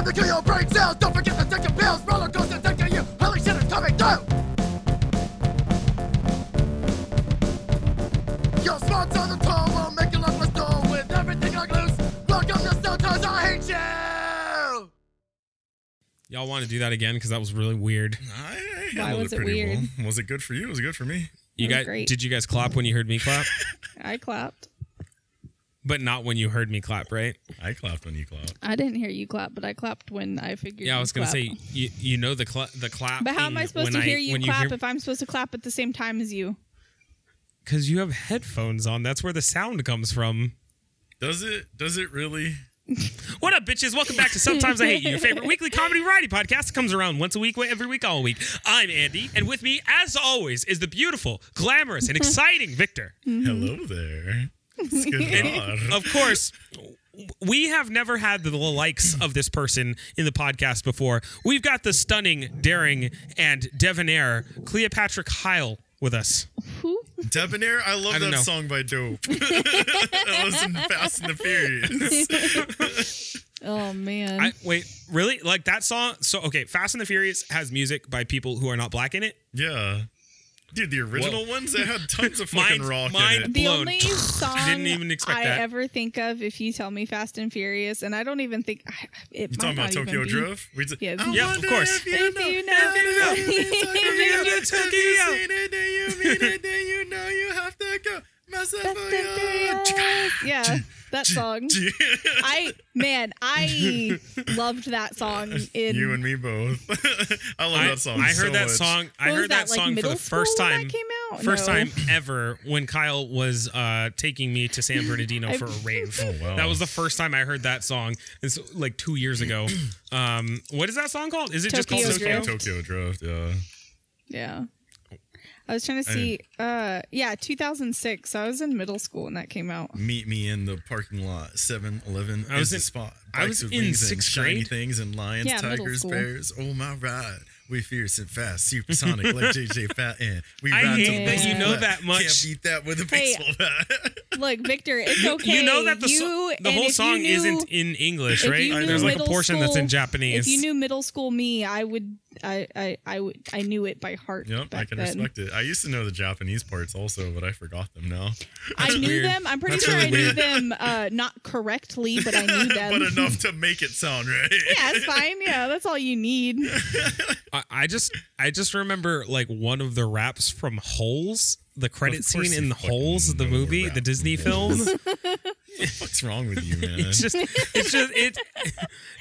Time to kill your brain cells. Don't forget to take your pills. Roller coaster addicted you. Holy shit, it's coming through. Your spots on the toe will make you look like stone with everything like loose. Welcome to Snowtoes, I hate you! Y'all want to do that again because that was really weird. I, I Why handled was it it pretty weird? well. Was it good for you? Was it good for me? You guys, great. did you guys clap when you heard me clap? I clapped. But not when you heard me clap, right? I clapped when you clapped. I didn't hear you clap, but I clapped when I figured. Yeah, I was gonna clap. say you you know the cla- the clap. But how am I supposed to hear you clap if I'm supposed to clap at the same time as you? Because you have headphones on. That's where the sound comes from. Does it? Does it really? What up, bitches? Welcome back to Sometimes I Hate You, your favorite weekly comedy variety podcast that comes around once a week, every week, all week. I'm Andy, and with me, as always, is the beautiful, glamorous, and exciting Viktor. Hello there. It's good God. Of course, we have never had the likes of this person in the podcast before. We've got the stunning, daring, and debonair Cleopatra Heil with us. Who? Debonair, I love I that know. song by Dope. that was in Fast and the Furious. Oh man. I, wait, really? Like that song? So, okay, Fast and the Furious has music by people who are not black in it. Yeah. Dude, the original Whoa. ones, that had tons of fucking Mind- rock mind in it. the blown. only song Didn't even expect I that. ever think of if you tell me Fast and Furious, and I don't even think I- it You might talking about not Tokyo be. Drift? We just, Yeah, yeah, of course. If you If know, you know. if you know, Tokyo. Have you seen it? Do you mean it? Then you know you have to go. Myself Fast for and Furious. Yeah, that song. I man, I loved that song in you and me both. I love I, that song. I heard so that much. song. I heard that, that, like, song for the first time. that came out? First No. time ever when Cyle was uh, taking me to San Bernardino for a rave. Oh, wow. That was the first time I heard that song. It's like two years ago. Um, what is that song called? Is it just called It's Tokyo? called Tokyo Drift. Yeah. Yeah. I was trying to see. Uh, yeah, 2006. I was in middle school when that came out. Meet me in the parking lot. 7 Eleven I was is the in- spot. I was Bikes in wings and sixth shiny grade. things and lions, Yeah, tigers, bears. Oh my ride. We fierce and fast, supersonic like JJ Fad and we I ride hate to the that you know that much. Can't beat that with a Hey, baseball bat. Look, Viktor, it's okay. You know that the, so- the whole song knew- isn't in English, right? There's like a middle portion that's in Japanese. If you knew middle school me, I would. I I I knew it by heart. Yep, I can then. respect it. I used to know the Japanese parts also, but I forgot them now. I knew weird. them. I'm pretty That's sure really I knew weird. them uh, not correctly, but I knew them. but enough to make it sound right. yeah, it's fine. Yeah, that's all you need. I, I just I just remember like one of the raps from Holes, the credit scene in the Holes, the movie, rap the Disney film. What's wrong with you, man? it's just it's just it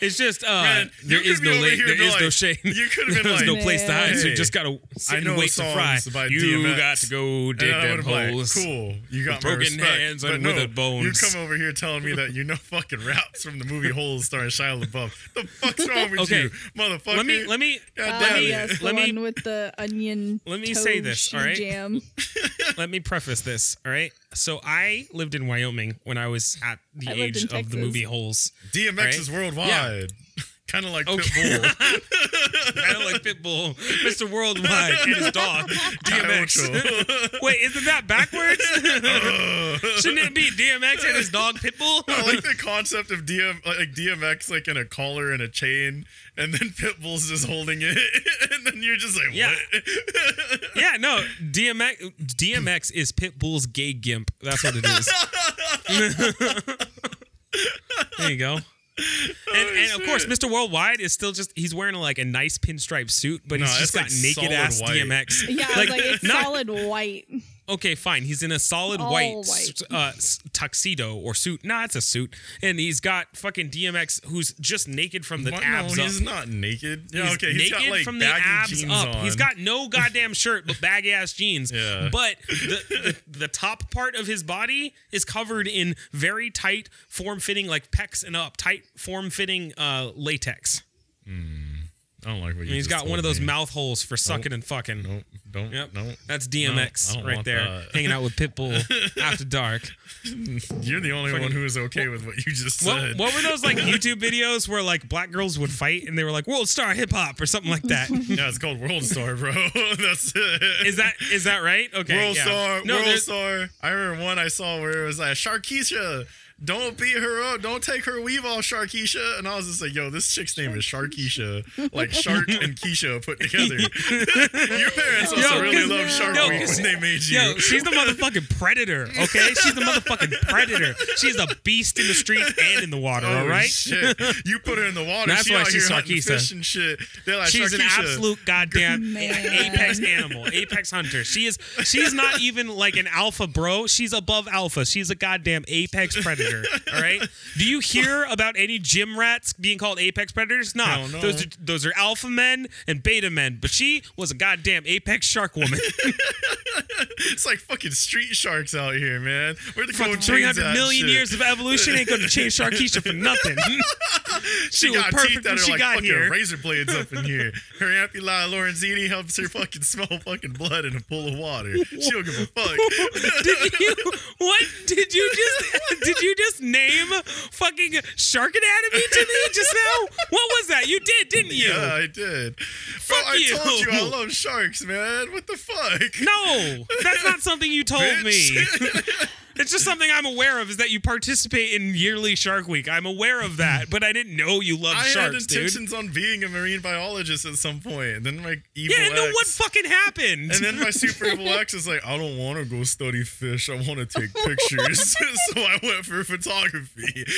it's just uh Man, you there could is be no over late here there and be is no like- shame. you could have been There's like, no place to hide, so you just gotta sit I know and wait to fry. by You DMX. got to go dig and I them holes. Like, cool, you got my broken respect. hands but and no, withered bones. You come over here telling me that you know fucking raps from the movie Holes starring Shia LaBeouf. The fuck's wrong with Okay, you, motherfucker? Let me let me God damn me- yes, let me- with the onion. let me say this, all right? Jam. let me preface this, all right? So I lived in Wyoming when I was at the I age in of the movie Holes. DMX Right? is worldwide. Kind of like Pitbull. kind of like Pitbull, Mr. Worldwide, and his dog, DMX. Wait, isn't that backwards? Shouldn't it be DMX and his dog Pitbull? I like the concept of DM like DMX like in a collar and a chain, and then Pitbull's just holding it, and then you're just like, Yeah. what? yeah, no, DMX DMX is Pitbull's gay gimp. That's what it is. there you go. And, and of course. Mr. Worldwide is still just, he's wearing like a nice pinstripe suit, but No, he's just got it's, like, naked ass white. DMX. Yeah, I was like, it's not- solid white. Okay, fine. He's in a solid All white, white. Uh, tuxedo or suit. Nah, it's a suit. And he's got fucking DMX who's just naked from the What? abs no, up. he's not naked. Yeah, He's okay, he's naked got like from the abs jeans up. on. He's got no goddamn shirt but baggy ass jeans. Yeah. But the, the the top part of his body is covered in very tight, form fitting, like pecs and up, tight, form fitting uh, latex. I don't like what you. He's got one of those me. mouth holes for sucking and fucking. Nope, don't. Yep. Nope. That's DMX don't right there, that. hanging out with Pitbull after dark. You're the only Fucking- one who is okay with what you just said. what were those like YouTube videos where like black girls would fight and they were like world star hip hop or something like that? Yeah, it's called World Star, bro. That's it. Is that is that right? Okay. World yeah. Star? No, World Star. I remember one I saw where it was uh, like Sharkeisha. Don't beat her up. Don't take her weave off, Sharkeisha. And I was just like, yo, this chick's name is Sharkeisha. Like Shark and Keisha put together. Your parents also Yo, really 'cause- loved Shark yo, Week 'cause- when they made you. Yo, she's the motherfucking predator, okay? She's the motherfucking predator. She's a beast in the street and in the water, Oh, all right? shit. You put her in the water. That's she why out she's here Sharkeisha. fish and shit. They're like, She's an absolute goddamn Man. apex animal, apex hunter. She is. She's not even like an alpha bro. She's above alpha. She's a goddamn apex predator. All right. Do you hear about any gym rats being called apex predators? No, those are those are alpha men and beta men. But she was a goddamn apex shark woman. It's like fucking street sharks out here, man. Where the Fucking three hundred million years of evolution ain't gonna change Sharkeisha for nothing. she, She was got perfect teeth that are she like got fucking here. razor blades up in here. Her Ampullae Lorenzini helps her fucking smell fucking blood in a pool of water. She don't give a fuck. did you what did you just did you just name fucking shark anatomy to me just now what was that you did didn't you yeah, I did. Bro, Fuck I you. told you I love sharks, man. What the fuck? no that's not something you told me Bitch. it's just something i'm aware of is that you participate in yearly shark week i'm aware of that but i didn't know you loved I sharks had dude intentions on being a marine biologist at some point, and then my evil yeah no ex, what fucking happened and then my super evil ex is like, I don't want to go study fish. I want to take pictures. so I went for photography.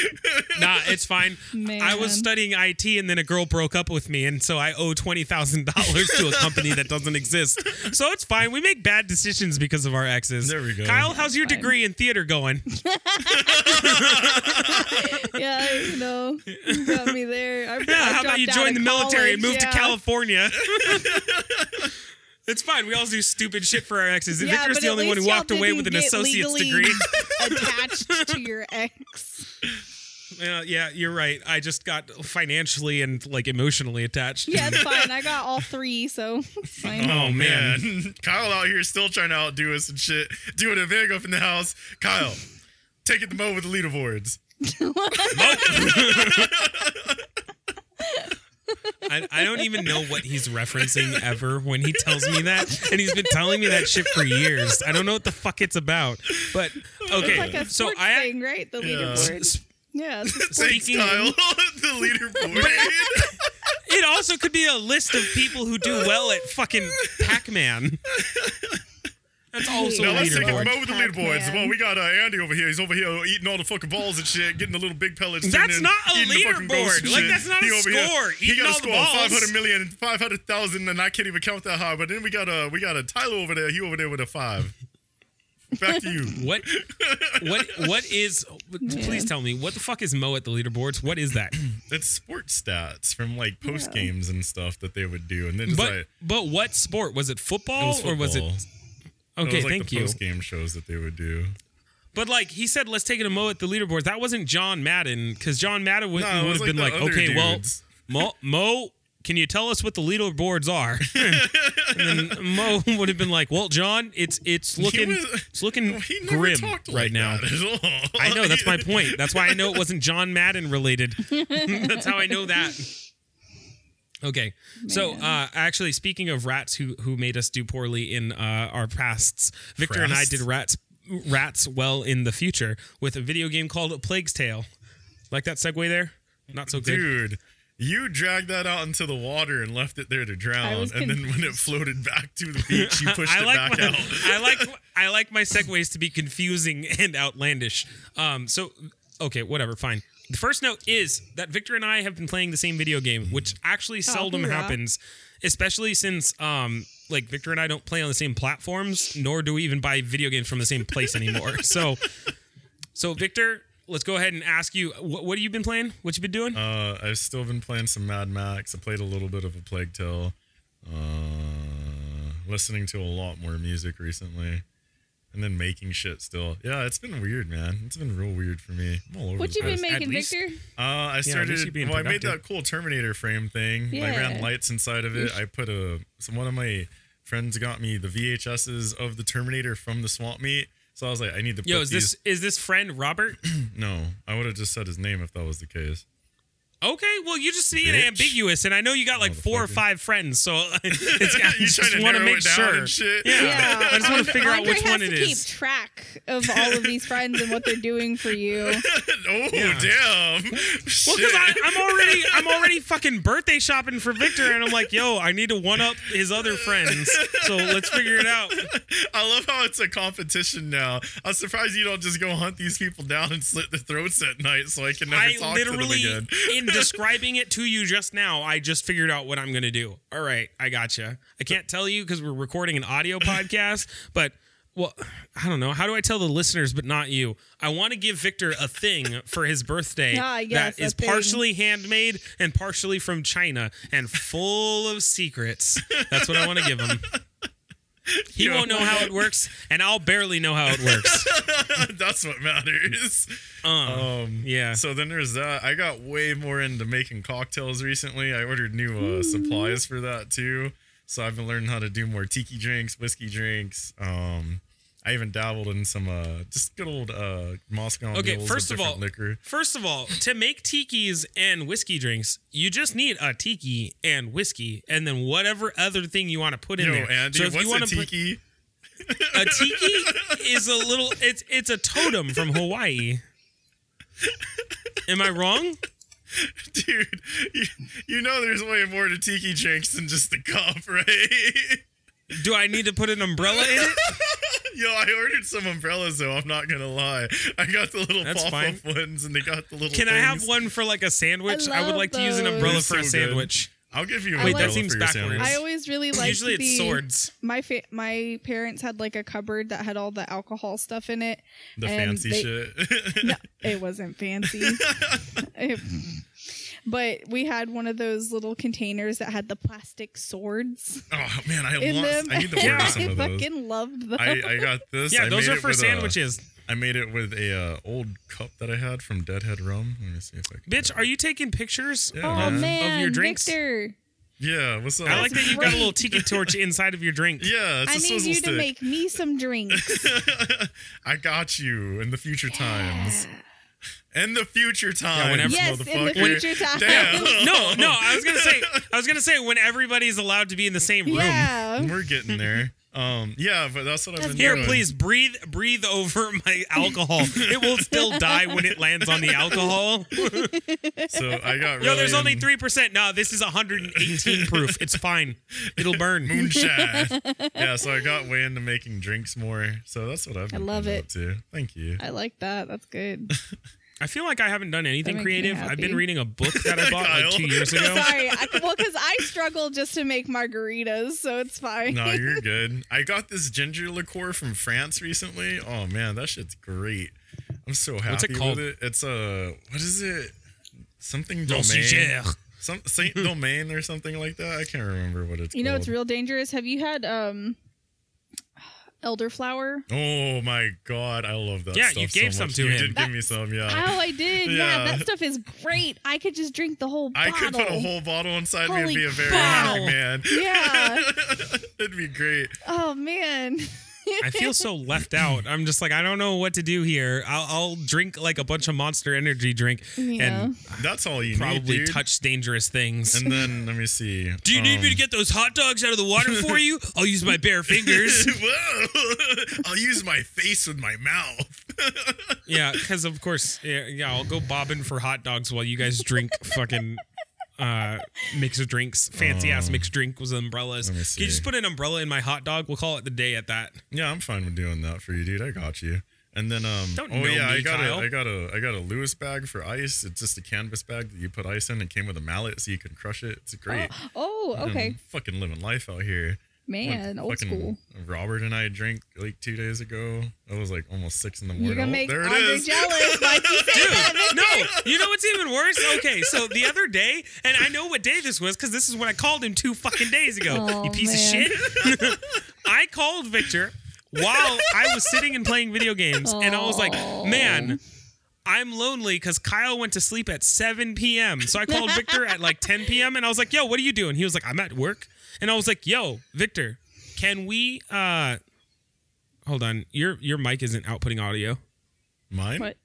Nah, it's fine. Man. I was studying IT and then a girl broke up with me, and so I owe twenty thousand dollars to a company that doesn't exist. So it's fine. We make bad decisions because of our exes. There we go. Cyle, how's your fine. degree in theater going? yeah, you know, you got me there. I, Yeah, how about you join the military and move to California? it's fine. We all do stupid shit for our exes. Yeah, Viktor's the only one who walked away with an associate's degree. attached to your ex. Yeah, yeah, you're right. I just got financially and like emotionally attached. Yeah, it's fine. I got all three, so it's oh, fine. Oh, man. Cyle out here still trying to outdo us and shit. Doing a big up in the house. Cyle, take it to Mo with the leaderboards. I, I don't even know what he's referencing ever when he tells me that. And he's been telling me that shit for years. I don't know what the fuck it's about. But okay, It's like a so sports I thing, right? The leaderboard. s- Yeah, it's a sports Thanks, Speaking- Cyle. the leaderboard. it also could be a list of people who do well at fucking Pac-Man. That's also now let's take it to with the leaderboards. Well, we got uh, Andy over here. He's over here eating all the fucking balls and shit, getting the little big pellets. That's in, not a eating the fucking ghosts leaderboard. Like, that's not a He over here- score. He got a all score of balls. 500 million, 500,000, and I can't even count that high. But then we got a we got a Tyler over there. He over there with a five. Back to you. What what what is please tell me what the fuck is Mo at the leaderboards? What is that? It's sports stats from like post games and stuff that they would do, and then just But like but what sport? Was it it football, or was it. Okay, it was like thank the you. Post game shows that they would do. But like he said, let's take it to Mo at the leaderboards. That wasn't John Madden because John Madden would, No, would have like been like, okay, dudes. well, Mo, Mo, can you tell us what the leaderboards are? and then Mo would have been like, well, John, it's it's looking was- it's looking He grim talked right like now. that at all. I know that's my point. That's why I know it wasn't John Madden related. that's how I know that. Okay, so uh, actually, speaking of rats who who made us do poorly in uh, our pasts, Viktor and I did rats rats well in the future with a video game called Plague's Tale. Like that segue there? Not so good. Dude, you dragged that out into the water and left it there to drown, and then when it floated back to the beach, you pushed I it like back my, out. I like I like my segues to be confusing and outlandish. Um, so okay, whatever, fine. The first note is that Viktor and I have been playing the same video game, which actually seldom hoorah. happens, especially since um, like Viktor and I don't play on the same platforms, nor do we even buy video games from the same place anymore. so, so Viktor, let's go ahead and ask you, what, what have you been playing? What you been doing? Uh, I've still been playing some Mad Max. I played a little bit of a Plague Tale. Uh, listening to a lot more music recently. And then making shit still. Yeah, it's been weird, man. It's been real weird for me. I'm all over What the you been place. At making, least- Viktor? Uh, I started. you're being well, I made that cool Terminator frame thing. Yeah. I ran lights inside of it. I put a. So one of my friends got me the VHSs of the Terminator from the swamp meet. So I was like, I need to. Put Yo, is these. this is this friend Robert? No, I would have just said his name if that was the case. Okay, well, you're just being Bitch. ambiguous, and I know you got like four or five friends, so it's, I You just want to make sure. shit? Yeah, Yeah, I just want to figure out Andre which has one to keep track of all of these friends and what they're doing for you. oh Yeah. damn! Well, because I'm already I'm already fucking birthday shopping for Viktor, and I'm like, yo, I need to one up his other friends, so let's figure it out. I love how it's a competition now. I'm surprised you don't just go hunt these people down and slit their throats at night so I can never I talk to them again. In describing it to you just now, I just figured out what I'm gonna do. All right, I gotcha. I can't tell you because we're recording an audio podcast, but well, I don't know. How do I tell the listeners, but not you? I want to give Viktor a thing for his birthday Ah, yes, that a thing. partially handmade and partially from China and full of secrets. That's what I want to give him. He won't know how it works, and I'll barely know how it works. That's what matters. Uh, Um, yeah. So then there's that. I got way more into making cocktails recently. I ordered new uh, supplies for that too. So I've been learning how to do more tiki drinks, whiskey drinks. Um, I even dabbled in some uh, just good old uh, Moscow Okay, mules first of all, liquor. first of all, to make tikis and whiskey drinks, you just need a tiki and whiskey, and then whatever other thing you want to put in Yo, there. Andy, so if you want a to put tiki? a tiki is a little, it's it's a totem from Hawaii. Am I wrong? Dude, you, you know there's way more to tiki drinks than just the cup, right? Do I need to put an umbrella in it? Yo, I ordered some umbrellas though. I'm not gonna lie. I got the little That's pop fine. up ones, and they got the little. Can I have one for like a sandwich? I, would love like to use an umbrella They're for a so good. sandwich. I'll give you an Wait, that seems for your backwards. sandwich. I always really like. Usually the it's swords. my fa- my parents had like a cupboard that had all the alcohol stuff in it. the and fancy they- shit. No, it wasn't fancy. It- but we had one of those little containers that had the plastic swords oh man, I in lost. them. I need to and order some of those. I fucking loved them. I, I got this. Yeah, I those are for sandwiches. I made it with a uh, old cup that I had from Deadhead Rum. Let me see if I can. Bitch, are you taking pictures? Yeah, oh man. man, Of your drinks? Viktor, Yeah, what's up? I like that you've got a little great. tiki torch inside of your drink. Yeah, it's I a need you stick. to make me some drinks. I got you in the future times. In the future times. whenever- yes, in the future time. Damn. No, no, I was gonna say, I was gonna say when everybody's allowed to be in the same room. Yeah. We're getting there. Um, yeah, but that's what I've That's been Here, doing. please breathe, breathe over my alcohol. it will still die when it lands on the alcohol. So I got really Yo, there's only three percent. No, this is 118 proof. It's fine. It'll burn. moonshine. yeah, so I got way into making drinks more. So that's what I've been love it. up to. Thank you. I like that. That's good. I feel like I haven't done anything creative. I've been reading a book that I bought like two years ago. Sorry. I, well, because I struggle just to make margaritas, so it's fine. No, you're good. I got this ginger liqueur from France recently. Oh man, that shit's great. I'm so happy What's it called? with it. It's a what is it? Something Don domain. Some Saint Domain or something like that. I can't remember what it's You know called. what's real dangerous? Have you had um elderflower? Oh my god, I love that. Stuff. Yeah, stuff you gave so some much. to you him. You did give me some, yeah. Oh, I did. Yeah. Yeah. that stuff is great. I could just drink the whole bottle. I bottle. could put a whole bottle inside me and be a very crap. happy man. Yeah. It'd be great. Oh man. I feel so left out. I'm just like I don't know what to do here. I'll, I'll drink like a bunch of Monster Energy drink Yeah. and That's all you probably need, touch dangerous things. And then let me see. do you need me to Um, get those hot dogs out of the water for you? I'll use my bare fingers. Whoa! I'll use my face with my mouth. Yeah, because of course, yeah, yeah, I'll go bobbing for hot dogs while you guys drink fucking uh mixed drinks, fancy ass mixed drink with umbrellas. Can you just put an umbrella in my hot dog? We'll call it the day at that. Yeah, I'm fine with doing that for you, dude. I got you. And then um Don't oh yeah, me, I got Cyle. a I got a I got a Lewis bag for ice. It's just a canvas bag that you put ice in. It came with a mallet so you can crush it. It's great. Oh, I'm okay. fucking living life out here. Man, old school. Robert and I drank like two days ago. It was like almost six in the morning. You're gonna Oh, make there it Andre is. jealous. Why'd you Dude, no, you know what's even worse? Okay, so the other day, and I know what day this was because this is when I called him two fucking days ago. Oh, you piece man. of shit. I called Viktor while I was sitting and playing video games, and I was like, Oh. man. I'm lonely because Cyle went to sleep at 7 p.m. So I called Viktor at like 10 p.m. and I was like, yo, what are you doing? He was like, I'm at work. And I was like, yo, Viktor, can we uh hold on. Your your mic isn't outputting audio. Mine? What?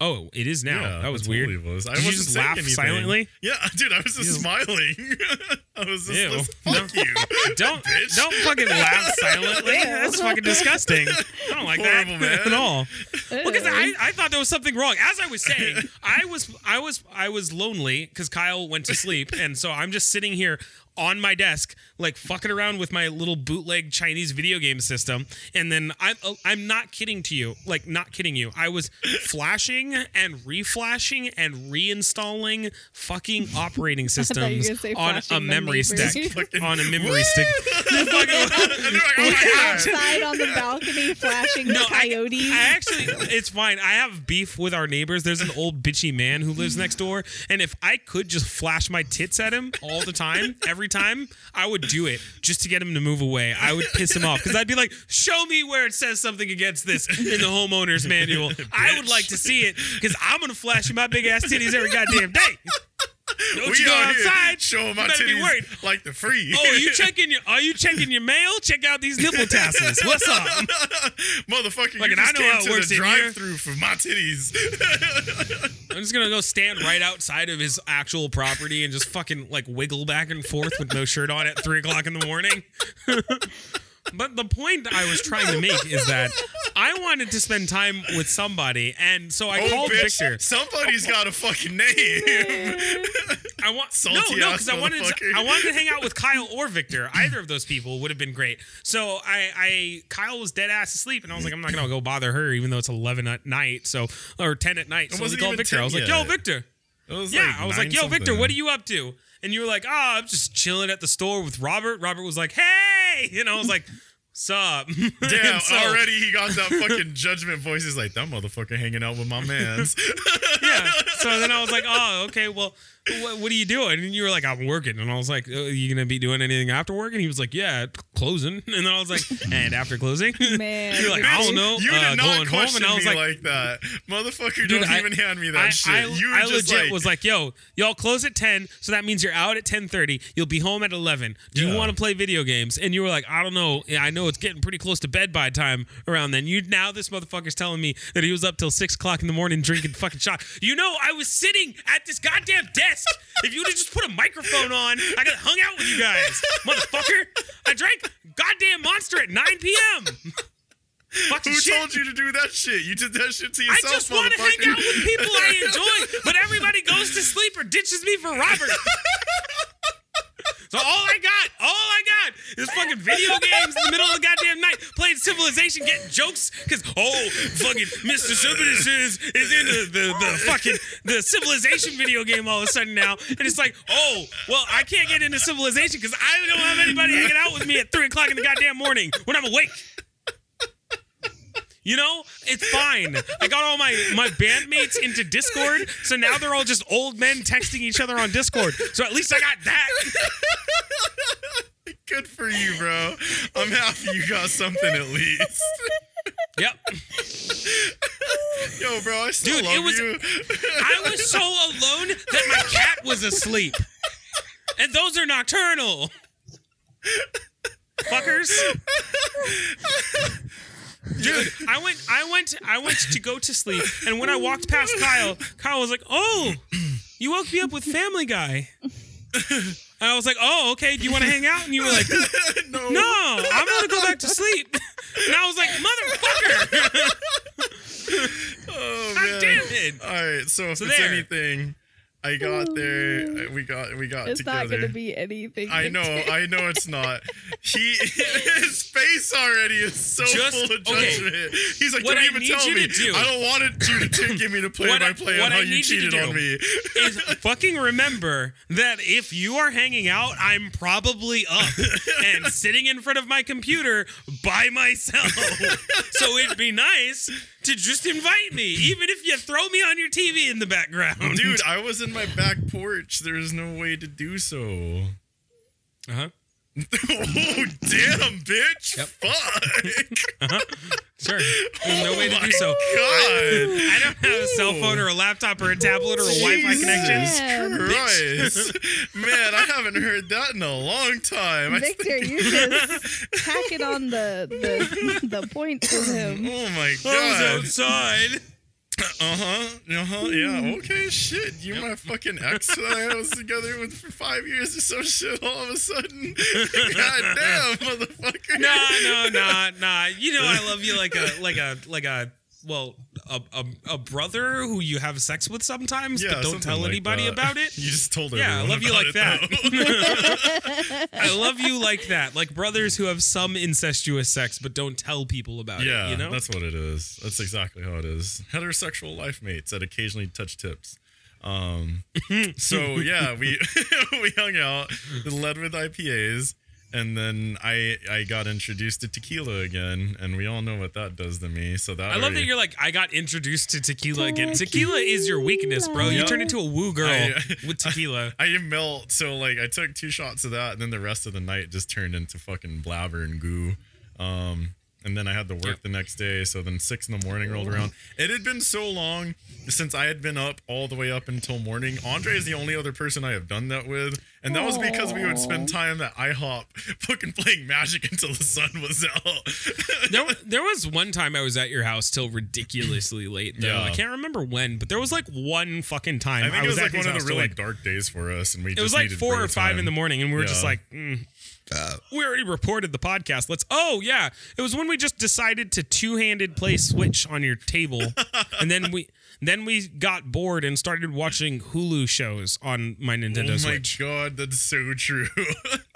Oh, it is now. Yeah, that was weird. totally was. I Did you wasn't just saying laugh anything. silently? Yeah, dude, I was just just- smiling. I was just Ew. like, fuck you. Don't bitch. don't fucking laugh silently. That's fucking disgusting. I don't like Horrible, that man. at all. Because Ew. I, I thought there was something wrong. As I was saying, I was I was I was lonely because Cyle went to sleep, and so I'm just sitting here on my desk, like fucking around with my little bootleg Chinese video game system. And then I'm oh, I'm not kidding to you, like not kidding you. I was flashing and reflashing and reinstalling fucking operating thought you were systems on a memory stick. on a memory stick. like, oh, oh outside on the balcony flashing No, the I, coyotes. I actually, it's fine. I have beef with our neighbors. There's an old bitchy man who lives next door, and if I could just flash my tits at him all the time, every time, I would do it just to get him to move away. I would piss him off because I'd be like, "Show me where it says something against this in the homeowner's manual. I would like to see it because I'm gonna flash you my big ass titties every goddamn day." Don't we you go outside? showing my titties like the free. Oh, are you checking your? Are you checking your mail? Check out these nipple tassels. What's up? Motherfucker, Like, you and I just know came how it to the drive-through for my titties. I'm just gonna go stand right outside of his actual property and just fucking like wiggle back and forth with no shirt on at three o'clock in the morning. But the point I was trying to make is that I wanted to spend time with somebody, and so I oh, called bitch, Viktor. somebody's got a fucking name. I want Salty no, no, because I wanted to. I wanted to hang out with Cyle or Viktor. Either of those people would have been great. So I, I Cyle was dead ass asleep, and I was like, I'm not gonna go bother her, even though it's eleven at night, so or ten at night. So I wasn't called Viktor. I was like. Yo, Viktor. It was Yeah, I was like, "Yo, Viktor, what are you up to?" And you were like, "Oh, I'm just chilling at the store with Robert." Robert was like, "Hey," and I was like, "Sup?" Damn, so- already he got that fucking judgment voice. He's like, that motherfucker hanging out with my mans. Yeah. So then I was like, "Oh, okay. Well, what, what are you doing?" And you were like, "I'm working." And I was like, oh, "You gonna be doing anything after work?" And he was like, "Yeah, closing." And then I was like, "And after closing?" Man, You're like, I don't know. You uh, did not going home, question and I was me like, like, that. Motherfucker, Dude, don't I- even hand me that I, shit. I, you I just legit like, was like, "Yo, y'all close at ten, so that means you're out at ten thirty. You'll be home at eleven. Do you Yeah. want to play video games?" And you were like, "I don't know. I know it's getting pretty close to bed by time around then." You now this motherfucker's telling me that he was up till six o'clock in the morning drinking fucking shot. You know, I was sitting at this goddamn desk. If you'd have just put a microphone on, I could have hung out with you guys, motherfucker. I drank goddamn monster at nine p.m. Fucking Who shit. told you to do that shit? You did that shit to yourself. I just want to hang out with people I enjoy, but everybody goes to sleep or ditches me for Robert. So all I got, all I got is fucking video games in the middle of the goddamn night, playing Civilization, getting jokes, because oh, fucking Mr. Civilization is, is in the, the, the fucking the Civilization video game all of a sudden now, and it's like, oh, well, I can't get into Civilization because I don't have anybody hanging out with me at three o'clock in the goddamn morning when I'm awake. You know, it's fine. I got all my my bandmates into Discord, so now they're all just old men texting each other on Discord. So at least I got that. Good for you, bro. I'm happy you got something at least. Yep. Yo, bro, I still Dude, love it was- you. I was so alone that my cat was asleep. And those are nocturnal. Fuckers. Dude, I went I went I went to go to sleep and when I walked past Cyle, Cyle was like, "Oh, you woke me up with Family Guy." And I was like, "Oh, okay. Do you want to hang out?" And you were like, no. "No, I'm gonna go back to sleep." And I was like, "Motherfucker!" Oh, God man. damn it. All right, so if So it's there. anything, I got there. Oh. We got we got it's together. not gonna be anything. I know, I know it's not. He his face already is so Just- full of okay. judgment. He's like, What don't I even need tell you me. to do- I don't want it, you to t- give me the play What I- by play what on how I you need you cheated on me. is fucking remember that if you are hanging out, I'm probably up and sitting in front of my computer by myself. so it'd be nice to just invite me, even if you throw me on your TV in the background. Dude, I was in my back porch. There's no way to do so. Uh-huh. oh damn, bitch! Yep. Fuck! Sure. There's no way to Oh do so. God. I don't have a cell phone or a laptop or a tablet or a Wi-Fi connection. Man. Christ. Man, I haven't heard that in a long time. I Viktor, you're just packing on the the the points with him. Oh my god! I was outside. Uh huh. Uh huh. Yeah. Okay. Shit. You my fucking ex that I was together with for five years or some shit. All of a sudden, god damn, motherfucker. No, no, nah, nah. You know I love you like a like a like a well a, a, a brother who you have sex with sometimes, Yeah, but don't tell like anybody that. about it. You just told her. Yeah, I love you like that. I love you like that, like brothers who have some incestuous sex but don't tell people about though. it. yeah, you know, that's what it is. That's exactly how it is. Heterosexual life mates that occasionally touch tips. Um, so yeah, we we hung out, led with IPAs, and then I I got introduced to tequila again, and we all know what that does to me. So that I love that you're like, I got introduced to tequila again. Tequila is your weakness, bro. You Yep. turn into a woo girl I- with tequila. I melt. So like I took two shots of that, and then the rest of the night just turned into fucking blabber and goo. Um, and then I had to work Yep. the next day. So then six in the morning rolled around. It had been so long since I had been up all the way up until morning. Andre is the only other person I have done that with, and that was because we would spend time at IHOP fucking playing Magic until the sun was out. there, there was one time I was at your house till ridiculously late. Though Yeah. I can't remember when, but there was like one fucking time I think it was at like one of the really like dark days for us, and we it just was like four or five in the morning, and we were just like, mm, we already reported the podcast. Let's. Oh yeah, it was when we just decided to two-handed play Switch on your table, and then we then we got bored and started watching Hulu shows on my Nintendo Oh my god, that's so true.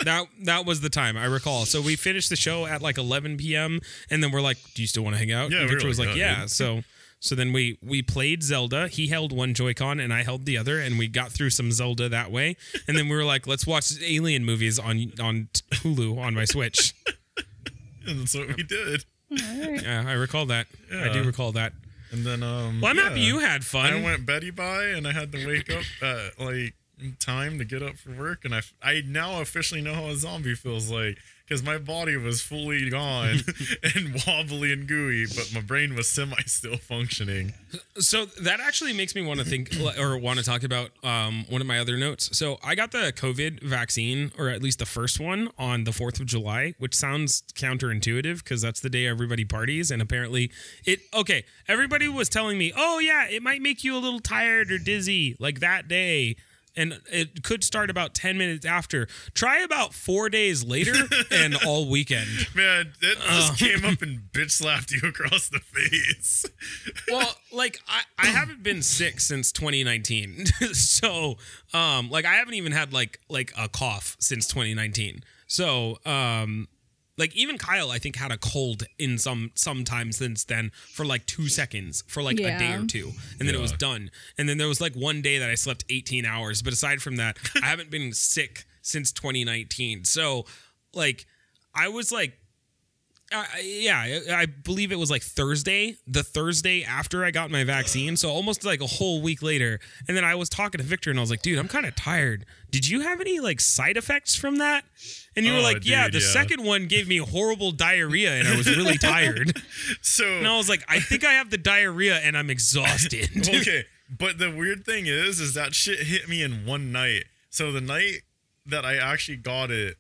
That that was the time I recall. So we finished the show at like 11 p.m. and then we're like, "Do you still want to hang out?" Yeah, and Viktor were was like, "Yeah, "Yeah." dude." So so then we we played Zelda. He held one Joy-Con and I held the other, and we got through some Zelda that way. And then we were like, "Let's watch alien movies on on Hulu on my Switch." and that's what we did. Yeah, I recall that. I do recall that. And then um Well, I'm happy you had fun. I went Betty by and I had to wake up at like time to get up for work and I I now officially know how a zombie feels like because my body was fully gone and wobbly and gooey but my brain was semi still functioning. So that actually makes me want to think or want to talk about um, one of my other notes. So I got the COVID vaccine, or at least the first one, on the 4th of July, which sounds counterintuitive because that's the day everybody parties. And apparently, it, okay, everybody was telling me, oh, yeah, it might make you a little tired or dizzy like that day. And it could start about 10 minutes after. Try about four days later and all weekend. Man, it just came up and bitch slapped you across the face. well like I, I haven't been sick since 2019 so um like i haven't even had like like a cough since 2019 so um like even Cyle i think had a cold in some sometime since then for like two seconds for like a day or two and then it was done. And then there was like one day that i slept 18 hours. But aside from that i haven't been sick since 2019 so like i was like uh, yeah, I believe it was like Thursday, the Thursday after I got my vaccine. So almost like a whole week later. And then I was talking to Viktor and I was like, dude, I'm kind of tired. Did you have any like side effects from that? And you were Oh, like, yeah, dude, the yeah. second one gave me horrible diarrhea and I was really tired. So And I was like, I think I have the diarrhea and I'm exhausted. okay, but the weird thing is, is that shit hit me in one night. So the night that I actually got it,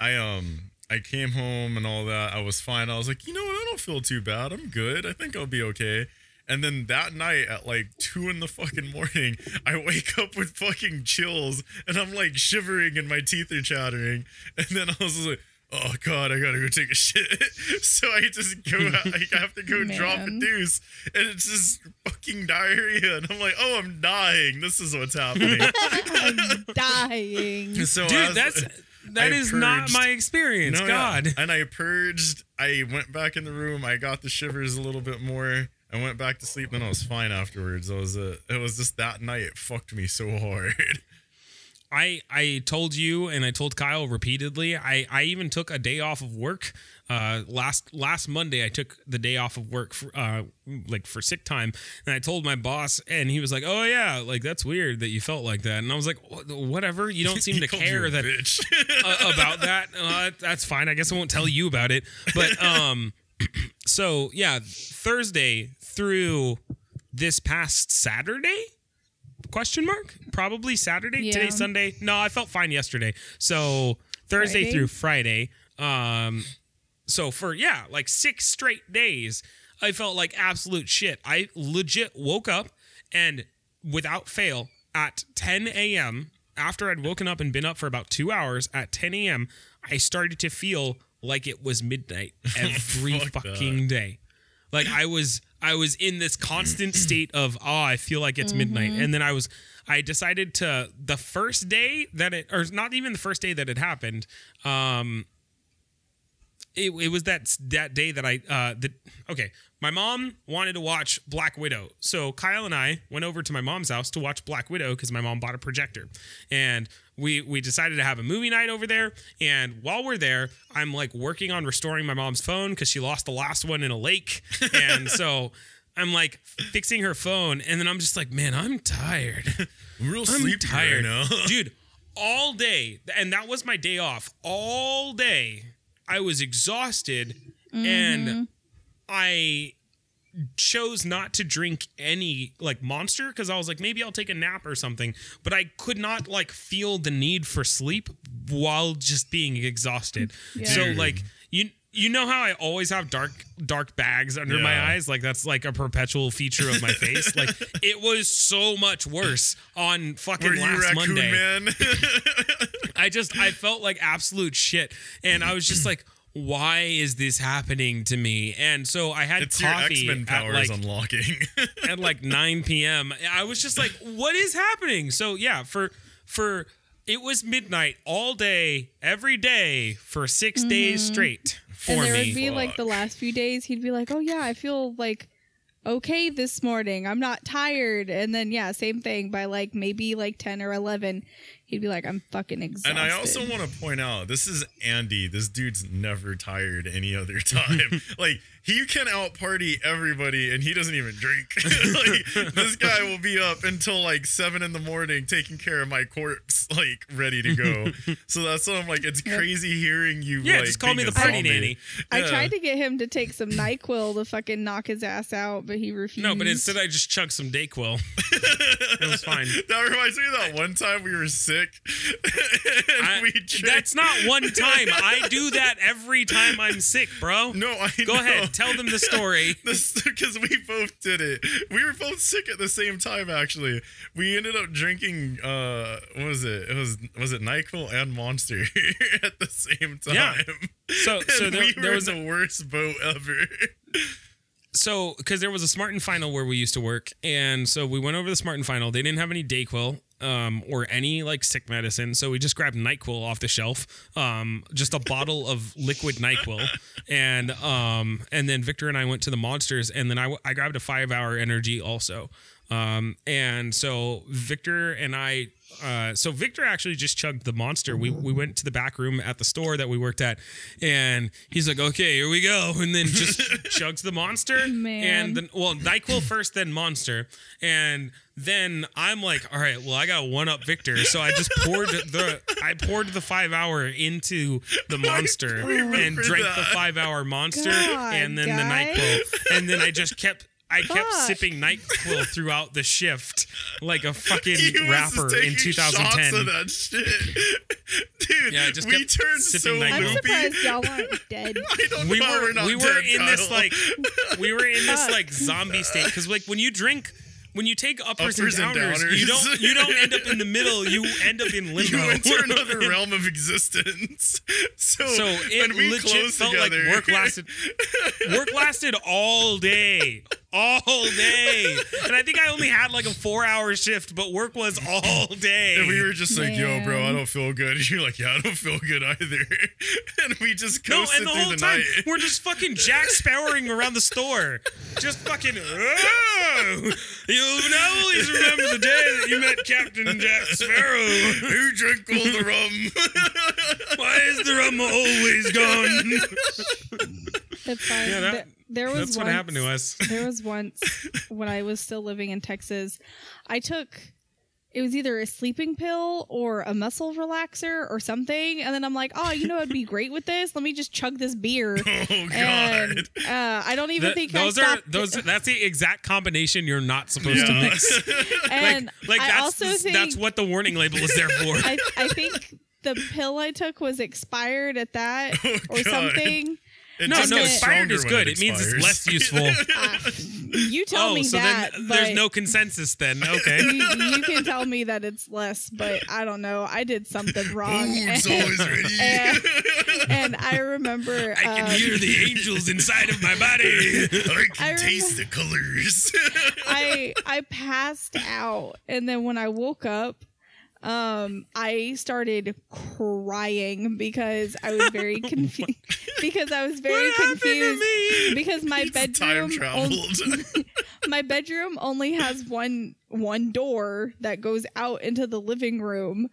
I um I came home and all that. I was fine. I was like, you know what? I don't feel too bad. I'm good. I think I'll be okay. And then that night at like two in the fucking morning, I wake up with fucking chills and I'm like shivering and my teeth are chattering. And then I was like, oh God, I gotta go take a shit. so I just go, I have to go drop a deuce and it's just fucking diarrhea. And I'm like, oh, I'm dying. This is what's happening. I'm dying. so Dude, as- that's that I is not purged. my experience. No, yeah. God. And I purged. I went back in the room. I got the shivers a little bit more. I went back to sleep. Then I was fine afterwards. I was uh, it was just that night. It fucked me so hard. I I told you and I told Cyle repeatedly. I I even took a day off of work. Uh, last last Monday I took the day off of work for uh like for sick time, and I told my boss, and he was like, "Oh yeah, like that's weird that you felt like that." And I was like, "Whatever, you don't seem to care that uh, about that. Uh, that's fine. I guess I won't tell you about it. But um, so yeah, Thursday through this past Saturday. Question mark? Probably Saturday. Yeah. Today's Sunday. No, I felt fine yesterday. So Thursday Friday? through Friday. Um, so for yeah, like six straight days. I felt like absolute shit. I legit woke up and without fail at 10 a.m. after I'd woken up and been up for about two hours at 10 a.m. I started to feel like it was midnight every Fuck fucking day. Like I was I was in this constant state of oh I feel like it's midnight. And then I was I decided to the first day that it or not even the first day that it happened um it, it was that that day that I uh that okay my mom wanted to watch Black Widow. So Cyle and I went over to my mom's house to watch Black Widow because my mom bought a projector. And we we decided to have a movie night over there. And while we're there I'm like working on restoring my mom's phone because she lost the last one in a lake. And so I'm like fixing her phone. And then I'm just like man I'm tired. I'm real I'm tired, right dude. All day, and that was my day off. All day, I was exhausted, and mm-hmm. I chose not to drink any like monster because I was like maybe I'll take a nap or something. But I could not like feel the need for sleep while just being exhausted. So like you. You know how I always have dark dark bags under my eyes? Like that's like a perpetual feature of my face. Like it was so much worse on fucking Were last Monday. man? I just I felt like absolute shit, and I was just like, why is this happening to me? And so I had it's your coffee Men at powers like unlocking. at like 9 p.m. I was just like, what is happening? So yeah, for for it was midnight all day, every day for 6 days straight for Mm-hmm. and there me. would be like the last few days, he'd be like, "Oh yeah, I feel like okay this morning. I'm not tired." And then yeah, same thing by like maybe like ten or eleven, he'd be like, "I'm fucking exhausted." And I also want to point out, this is Andy. This dude's never tired any other time. like he can out party everybody, and he doesn't even drink. like this guy will be up until like seven in the morning taking care of my corpse, like ready to go. so that's what I'm like. It's crazy hearing you. Yeah, like, just call me the party zombie. nanny. I Yeah. tried to get him to take some Nyquil to fucking knock his ass out, but he refused. No, but instead I just chugged some Dayquil. it was fine. That reminds me of that one time we were sick. And I- that's not one time. I do that every time I'm sick, bro. no. I Go know. ahead, tell them the story. because we both did it. We were both sick at the same time. Actually, we ended up drinking. Uh, what was it? It was was it Nyquil and Monster at the same time. Yeah. So, so there, we there was the worst boat ever. so because there was a Smart and Final where we used to work, and so we went over the Smart and Final. They didn't have any Dayquil um, or any like sick medicine, so we just grabbed Nyquil off the shelf, um, just a bottle of liquid Nyquil, and um, and then Viktor and I went to the Monsters, and then I, w- I grabbed a five hour energy also. Um, and so Viktor and I, uh, so Viktor actually just chugged the monster. We we went to the back room at the store that we worked at, and he's like, "Okay, here we go," and then just chugs the monster, Man. and then well, Nyquil first, then Monster, and then I'm like, "All right, well, I got one up Viktor," so I just poured the I poured the five hour into the monster and remember drank the five hour monster, God, and then the guys. Nyquil, and then I just kept. I kept Fuck. sipping NyQuil throughout the shift like a fucking rapper taking in Shots 2010. of that shit, dude. Yeah, just we turned so Nyquil. I'm surprised y'all aren't dead. I don't we know how were, we're not we were dead, in this like we were in this like zombie state because like when you drink when you take uppers, Uppers and, and downers, you don't you don't end up in the middle you end up in limbo you enter another realm of existence. So, so it when we legit close felt together, like work lasted work lasted all day all day and i think i only had like a four hour shift but work was all day And we were just like, "Yo, bro, I don't feel good." And you're like, "Yeah, I don't feel good either." and we just No, coasted and the through whole the time night. we're just fucking Jack Sparrowing around the store, just fucking. Oh, you'll always remember the day that you met Captain Jack Sparrow. Who drank all the rum? Why is the rum always gone? That's fine. Yeah, that- there was That's what happened to us. There was once when I was still living in Texas, I took it was either a sleeping pill or a muscle relaxer or something, and then I'm like, oh, you know, it'd be great with this. Let me just chug this beer. oh god. And uh, I don't even Th- think those I are stopped. those. That's the exact combination you're not supposed to mix. and like I that's also the- think that's what the warning label is there for. I, I think the pill I took was expired at that Oh, or God. something. It No, no, gets expired stronger is good. it It means it's less useful. Uh, you tell oh, me so that, then there's no consensus then. Okay. you, you can tell me that it's less, but I don't know. I did something wrong. Ooh, it's always ready. and, and I remember I can um, hear the angels inside of my body. I can I remember- taste the colors. I I passed out, and then when I woke up, um, I started crying because I was very confused. because I was very What confused because my bedroom on- traveled. my bedroom only has one one door that goes out into the living room.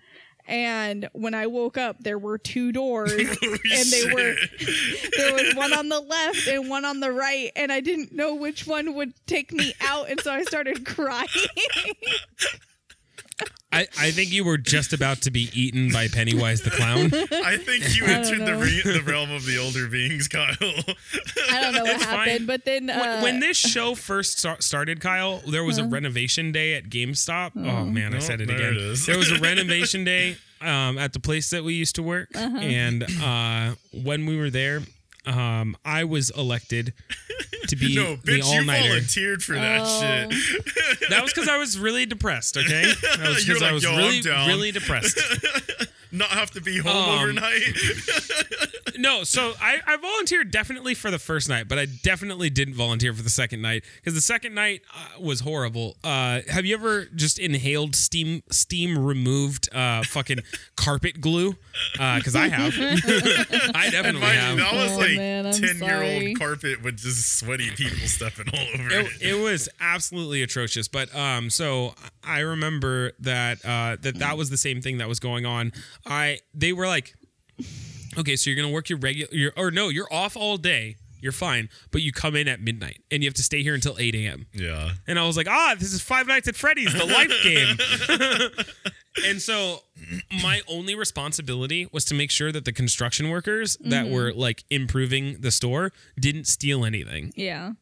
And when I woke up, there were two doors, and they were there was one on the left and one on the right, and I didn't know which one would take me out, and so I started crying. I, I think you were just about to be eaten by Pennywise the clown. I think you entered the, re- the realm of the older beings, Cyle. I don't know what It's fine. but then uh, when, when this show first start, started, Cyle, there was a renovation day at GameStop. Oh man, I Oh, said it there again. it is. There was a renovation day um, at the place that we used to work, and uh, when we were there, um, I was elected to be no, the bitch, all you nighter. volunteered for that Oh. shit. That was because I was really depressed. Okay, that was because I like, was I'm really, really depressed. Not have to be home Um, overnight. No, so I, I volunteered definitely for the first night, but I definitely didn't volunteer for the second night because the second night uh, was horrible. Uh, have you ever just inhaled steam steam removed uh, fucking carpet glue? Because I have. I definitely mind have. you, that was Oh, like man, I'm 10 year old carpet with just sweaty people stepping all over it, it. it was absolutely atrocious but um so i remember that uh that that was the same thing that was going on i they were like okay so you're gonna work your regular your or no you're off all day you're fine but you come in at midnight and you have to stay here until 8 a.m yeah. and i was like ah this is five nights at freddy's the life game. And so my only responsibility was to make sure that the construction workers that were like improving the store didn't steal anything. Yeah,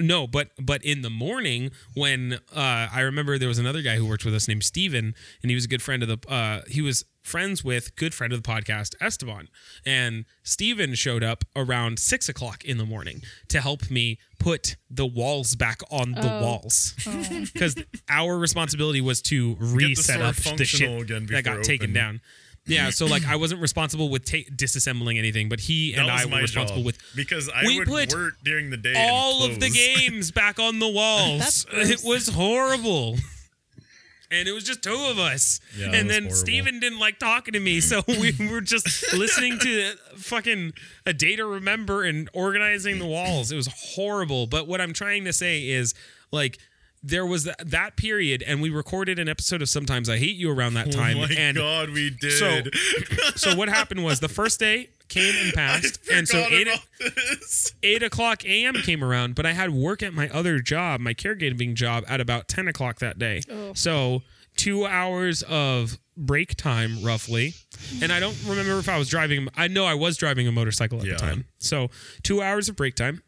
no, but but in the morning when uh, I remember there was another guy who worked with us named Steven, and he was a good friend of the uh, he was friends with good friend of the podcast Esteban, and Steven showed up around six o'clock in the morning to help me put the walls back on the Oh. walls because our responsibility was to reset store up the functional shit again that got before taken open. down. Yeah, so like I wasn't responsible with ta- disassembling anything, but he That and I were responsible job, with because I We would put work during the day. all and of the games back on the walls. It was horrible. And it was just two of us. Yeah, and then horrible. Steven didn't like talking to me. So we were just listening to fucking a day to remember and organizing the walls. It was horrible. But what I'm trying to say is like, there was that, that period, and we recorded an episode of Sometimes I Hate You around that oh time. Oh my and god, we did. so, so what happened was the first day came and passed, I and so eight, about this. eight o'clock a.m. came around, but I had work at my other job, my caregiving job, at about ten o'clock that day. Oh. So two hours of break time, roughly. And I don't remember if I was driving. I know I was driving a motorcycle at Yeah. the time. So two hours of break time,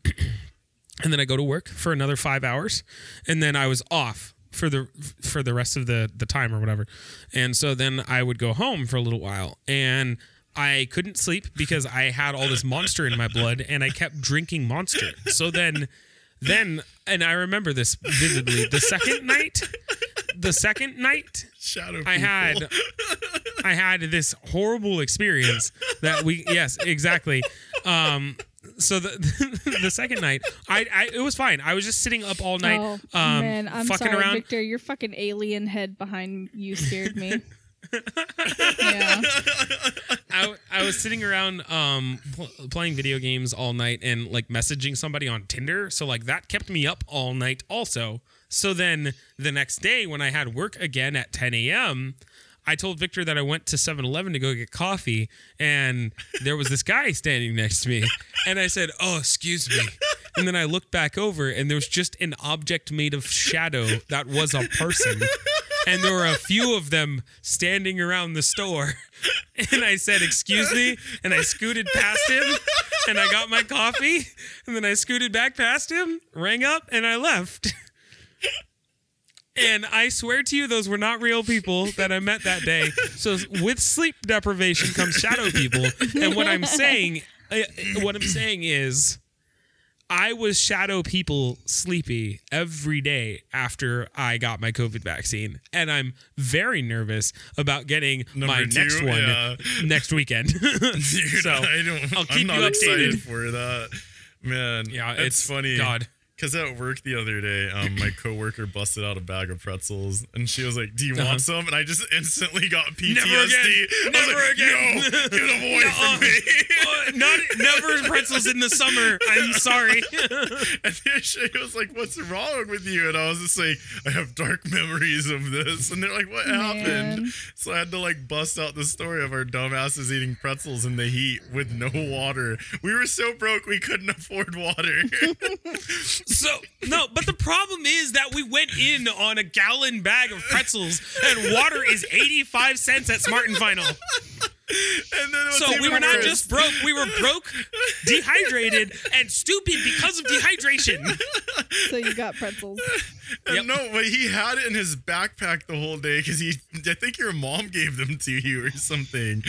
and then I go to work for another five hours, and then I was off for the for the rest of the the time or whatever. And so then I would go home for a little while and. I couldn't sleep because I had all this monster in my blood and I kept drinking monster. So then then and I remember this vividly. The second night, the second night Shadow I people. had I had this horrible experience that we yes, exactly. Um so the the second night, I, I it was fine. I was just sitting up all night, oh um, man, I'm fucking sorry, around. Viktor. Your fucking alien head behind you scared me. yeah, I, I was sitting around um pl- playing video games all night and like messaging somebody on Tinder. So like that kept me up all night also. So then the next day when I had work again at 10 a.m., I told Viktor that I went to 7-Eleven to go get coffee and there was this guy standing next to me. And I said, Oh, excuse me. And then I looked back over and there was just an object made of shadow that was a person. And there were a few of them standing around the store. And I said, Excuse me. And I scooted past him and I got my coffee. And then I scooted back past him, rang up, and I left. And I swear to you, those were not real people that I met that day. So with sleep deprivation comes shadow people. And what I'm saying I, what I'm saying is, I was shadow people sleepy every day after I got my COVID vaccine, and I'm very nervous about getting Number my two, next one yeah. next weekend. Dude, so I don't. I'll keep I'm not you excited updated. for that, man. Yeah, it's funny. God. Because at work the other day, um, my coworker busted out a bag of pretzels, and she was like, "Do you Uh-huh. want some?" And I just instantly got PTSD. Never again. Never like, again. No, get away Nuh-uh. from me. Uh, not never pretzels in the summer. I'm sorry. And she was like, "What's wrong with you?" And I was just like, "I have dark memories of this." And they're like, "What happened?" Man. So I had to like bust out the story of our dumbasses eating pretzels in the heat with no water. We were so broke we couldn't afford water. So no, but the problem is that we went in on a gallon bag of pretzels, and water is 85 cents at Smart and Final. And then So we even were not worse. just broke, we were broke, dehydrated, and stupid because of dehydration. So you got pretzels. And Yep. No, but he had it in his backpack the whole day because he. I think your mom gave them to you or something.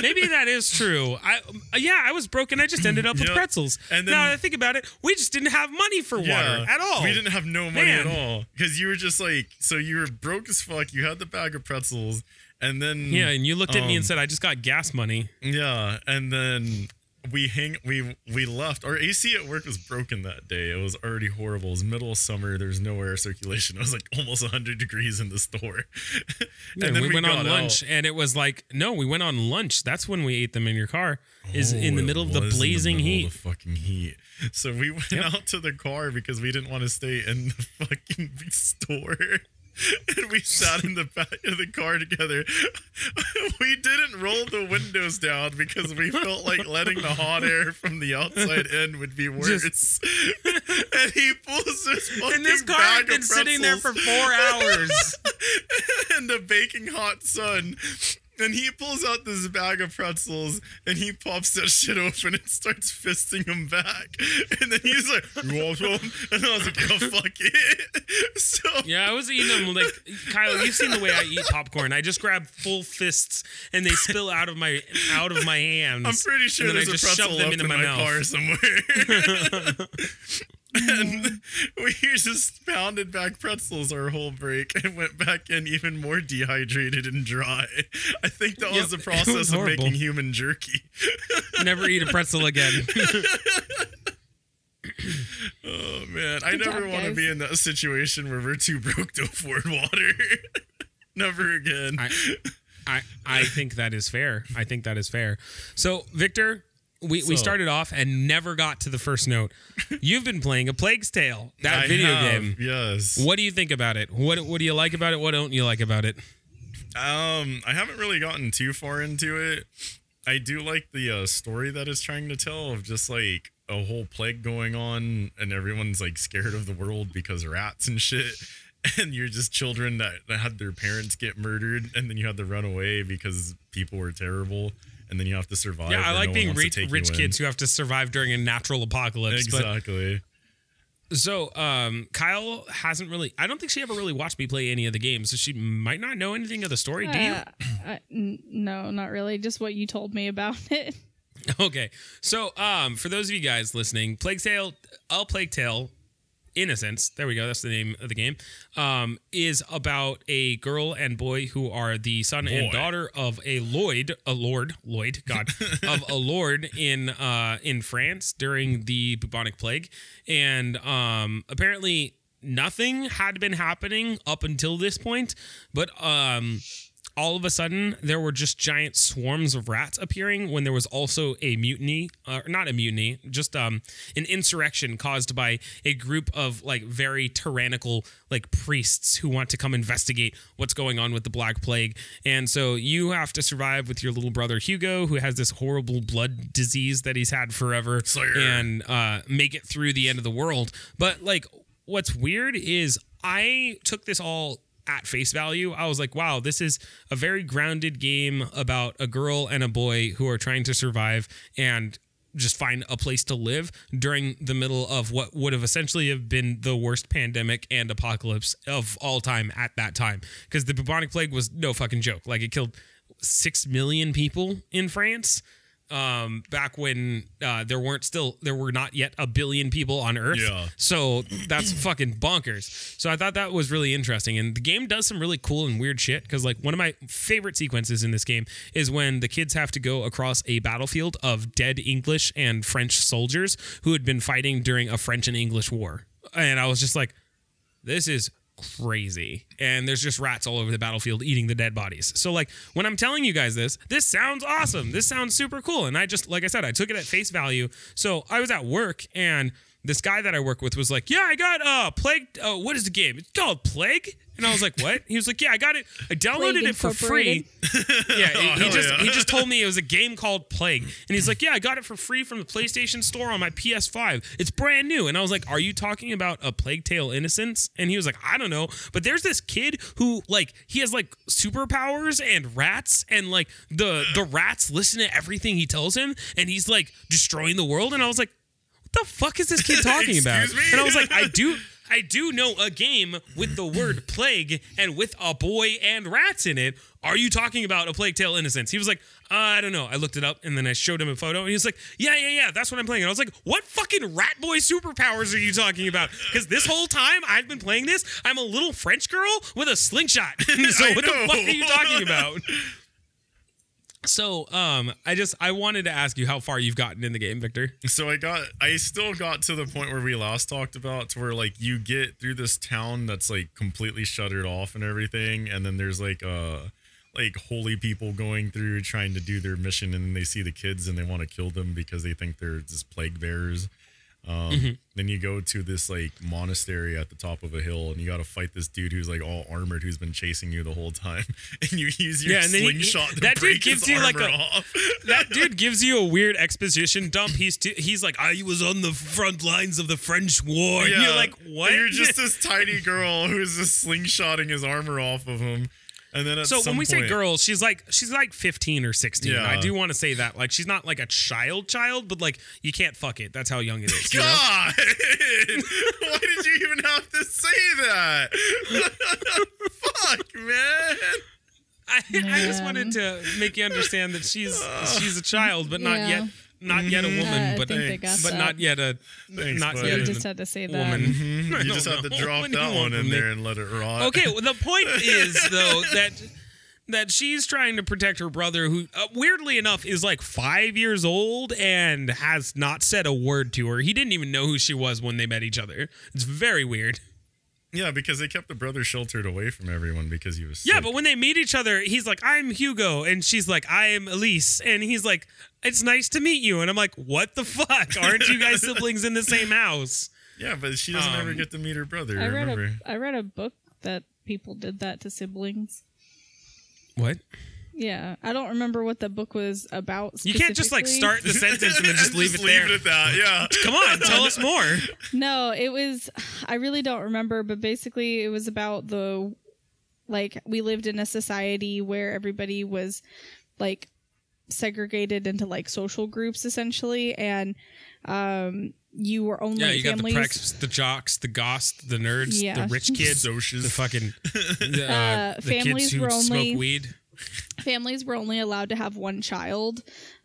Maybe that is true. I yeah, I was broke and I just ended up with Yep. pretzels. And now that I think about it, we just didn't have money for water at all. We didn't have no money at all because you were just like, so you were broke as fuck. You had the bag of pretzels, and then Yeah, and you looked at me um, and said, "I just got gas money." Yeah, and then we hang we we left. Our AC at work was broken that day. It was already horrible. It was middle of summer. There's no air circulation. It was like almost 100 degrees in the store. And then we, went on lunch, out. and it was like, no, we went on lunch. That's when we ate them in your car. Is Oh, in the middle of the blazing middle heat. Of the fucking heat. So we went out to the car because we didn't want to stay in the fucking store. And we sat in the back of the car together. We didn't roll the windows down because we felt like letting the hot air from the outside in would be worse. Just- and he pulls this fucking and this car bag had been sitting there for four hours. in the baking hot sun. And he pulls out this bag of pretzels and he pops that shit open and starts fisting them back. And then he's like, You want some? And I was like, Oh, fuck it. So, yeah, I was eating them like Cyle. You've seen the way I eat popcorn. I just grab full fists, and they spill out of my out of my hands. I'm pretty sure then I there's a just pretzel shove them into in my my, mouth. car somewhere. and mm-hmm. we just pounded back pretzels our whole break and went back in even more dehydrated and dry. I think that Yep, was the process was of making human jerky. Never eat a pretzel again. Oh man, I Good never want to be in that situation where we're too broke to afford water. never again. I, I I think that is fair. I think that is fair. So Viktor, we, we started off and never got to the first note. You've been playing a Plague's Tale, that I video have, game. Yes. What do you think about it? What what do you like about it? What don't you like about it? Um, I haven't really gotten too far into it. I do like the uh, story that it's trying to tell of just like a whole plague going on, and everyone's like scared of the world because rats and shit. And you're just children that, that had their parents get murdered, and then you had to run away because people were terrible, and then you have to survive. Yeah, I like no being wants rich, rich kids who have to survive during a natural apocalypse. But Exactly. So, um, Cyle hasn't really. I don't think she ever really watched me play any of the games, so she might not know anything of the story. Do you? Uh, I- n- no, not really. Just what you told me about it. Okay. So, um, for those of you guys listening, Plague Tale, A Plague Tale, Innocence, there we go, that's the name of the game, um, is about a girl and boy who are the son and daughter of a Lloyd, a lord, Lloyd, God, of a lord in uh in France during the bubonic plague. And um apparently nothing had been happening up until this point, but um all of a sudden there were just giant swarms of rats appearing when there was also a mutiny uh, not a mutiny just um an insurrection caused by a group of like very tyrannical like priests who want to come investigate what's going on with the black plague and so you have to survive with your little brother hugo who has this horrible blood disease that he's had forever Slayer. and uh make it through the end of the world but like what's weird is i took this all at face value, I was like, wow, this is a very grounded game about a girl and a boy who are trying to survive and just find a place to live during the middle of what would have essentially have been the worst pandemic and apocalypse of all time at that time. Because the bubonic plague was no fucking joke. Like it killed six million people in France. Um, back when uh, there weren't still there were not yet a billion people on Earth. Yeah. So that's fucking bonkers. So I thought that was really interesting, and the game does some really cool and weird shit. Because like one of my favorite sequences in this game is when the kids have to go across a battlefield of dead English and French soldiers who had been fighting during a French and English war, and I was just like, this is crazy. And there's just rats all over the battlefield eating the dead bodies. So like when i'm telling you guys this this sounds awesome. This sounds super cool. And i just like i said i took it at face value. So i was at work and this guy that i work with was like yeah i got uh plague uh, what is the game it's called plague and i was like what he was like yeah i got it i downloaded it for free yeah, he, he just yeah. he just told me it was a game called Plague, and he's like, "Yeah, I got it for free from the PlayStation Store on my PS5. It's brand new." And I was like, "Are you talking about a Plague Tale: Innocence?" And he was like, "I don't know, but there's this kid who like he has like superpowers and rats, and like the the rats listen to everything he tells him, and he's like destroying the world." And I was like, "What the fuck is this kid talking about?" Me? And I was like, "I do." I do know a game with the word plague and with a boy and rats in it. Are you talking about a Plague Tale Innocence? He was like, uh, I don't know. I looked it up and then I showed him a photo and he was like, Yeah, yeah, yeah, that's what I'm playing. And I was like, What fucking rat boy superpowers are you talking about? Because this whole time I've been playing this, I'm a little French girl with a slingshot. so what the fuck are you talking about? So, um, I just I wanted to ask you how far you've gotten in the game, Viktor. So I got, I still got to the point where we last talked about, to where like you get through this town that's like completely shuttered off and everything, and then there's like uh like holy people going through trying to do their mission, and then they see the kids and they want to kill them because they think they're just plague bearers. Um, Mm-hmm. Then you go to this like monastery at the top of a hill, and you got to fight this dude who's like all armored, who's been chasing you the whole time, and you use your Yeah, and he- slingshot to that dude gives you, like, a- off. that dude gives you a weird exposition dump. He's t- he's like, I was on the front lines of the French War. And you're like, what? And you're just this tiny girl who's just slingshotting his armor off of him. And then at so some when we say point- girl, she's like she's like 15 or 16. Yeah. I do want to say that. Like she's not like a child child, but like you can't fuck it. That's how young it is. You know? God, why did you even have to say that? Fuck, man. I, I just wanted to make you understand that she's she's a child, but not Yeah. yet not yet a woman, I but think they got but that. not yet a Thanks, not buddy. yet You an just had to say that. woman. I You don't just have to know. drop What do you that want one in from me? there and let it rot. Okay, well, the point is though that that she's trying to protect her brother, who uh, weirdly enough is like five years old and has not said a word to her. He didn't even know who she was when they met each other. It's very weird. Yeah, because they kept the brother sheltered away from everyone because he was. Yeah, but when they meet each other, he's like, "I'm Hugo," and she's like, "I am Elise," and he's like, "It's nice to meet you," and I'm like, "What the fuck? Aren't you guys siblings in the same house?" yeah, but she doesn't ever Um, get to meet her brother. I read remember? a I read a book that people did that to siblings. What? Yeah, I don't remember what the book was about. You can't just like start the sentence and then just leave it there. at that. Yeah. Come on, tell us more. No, it was. I really don't remember, but basically, it was about the like we lived in a society where everybody was like segregated into like social groups essentially, and um, you were only Yeah, you got families. the precs, the jocks, the goths, the nerds, Yeah. the rich kids, the fucking the, uh, Uh, the families kids who were only- smoke weed. Families were only allowed to have one child,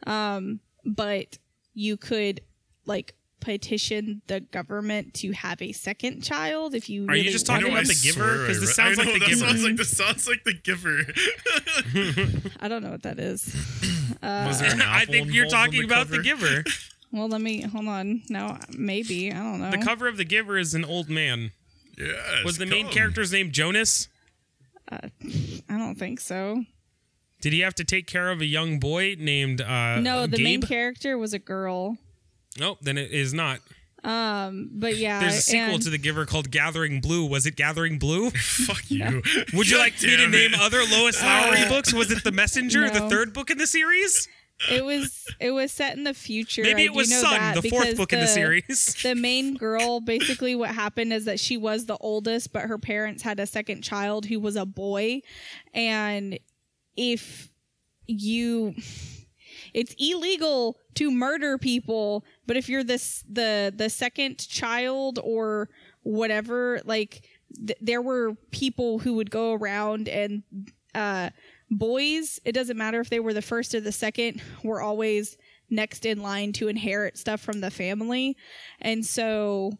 um, but you could like petition the government to have a second child if you. Are you just talking about the giver? Because this sounds I like the giver. Sounds like this sounds like the giver. I don't know what that is. Was there an I think you're talking in about cover? the giver. Well, let me hold on. No, maybe I don't know. The cover of the giver is an old man. Yes, Was the main character's name Jonas? I don't think so. Did he have to take care of a young boy named uh, No, the main character was a girl. Nope, then it is not. Um, but yeah, There's a sequel and- to The Giver called Gathering Blue. Was it Gathering Blue? Fuck you. Would you like me to damn name it. other Lois Lowry books? Was it The Messenger, the no. third book in the series? it was it was set in the future. Maybe I it do was know Son, that the fourth because book in the series. the main girl basically what happened is that she was the oldest but her parents had a second child who was a boy and if you it's illegal to murder people but if you're this the the second child or whatever like th- there were people who would go around and uh boys it doesn't matter if they were the first or the second were always next in line to inherit stuff from the family, and so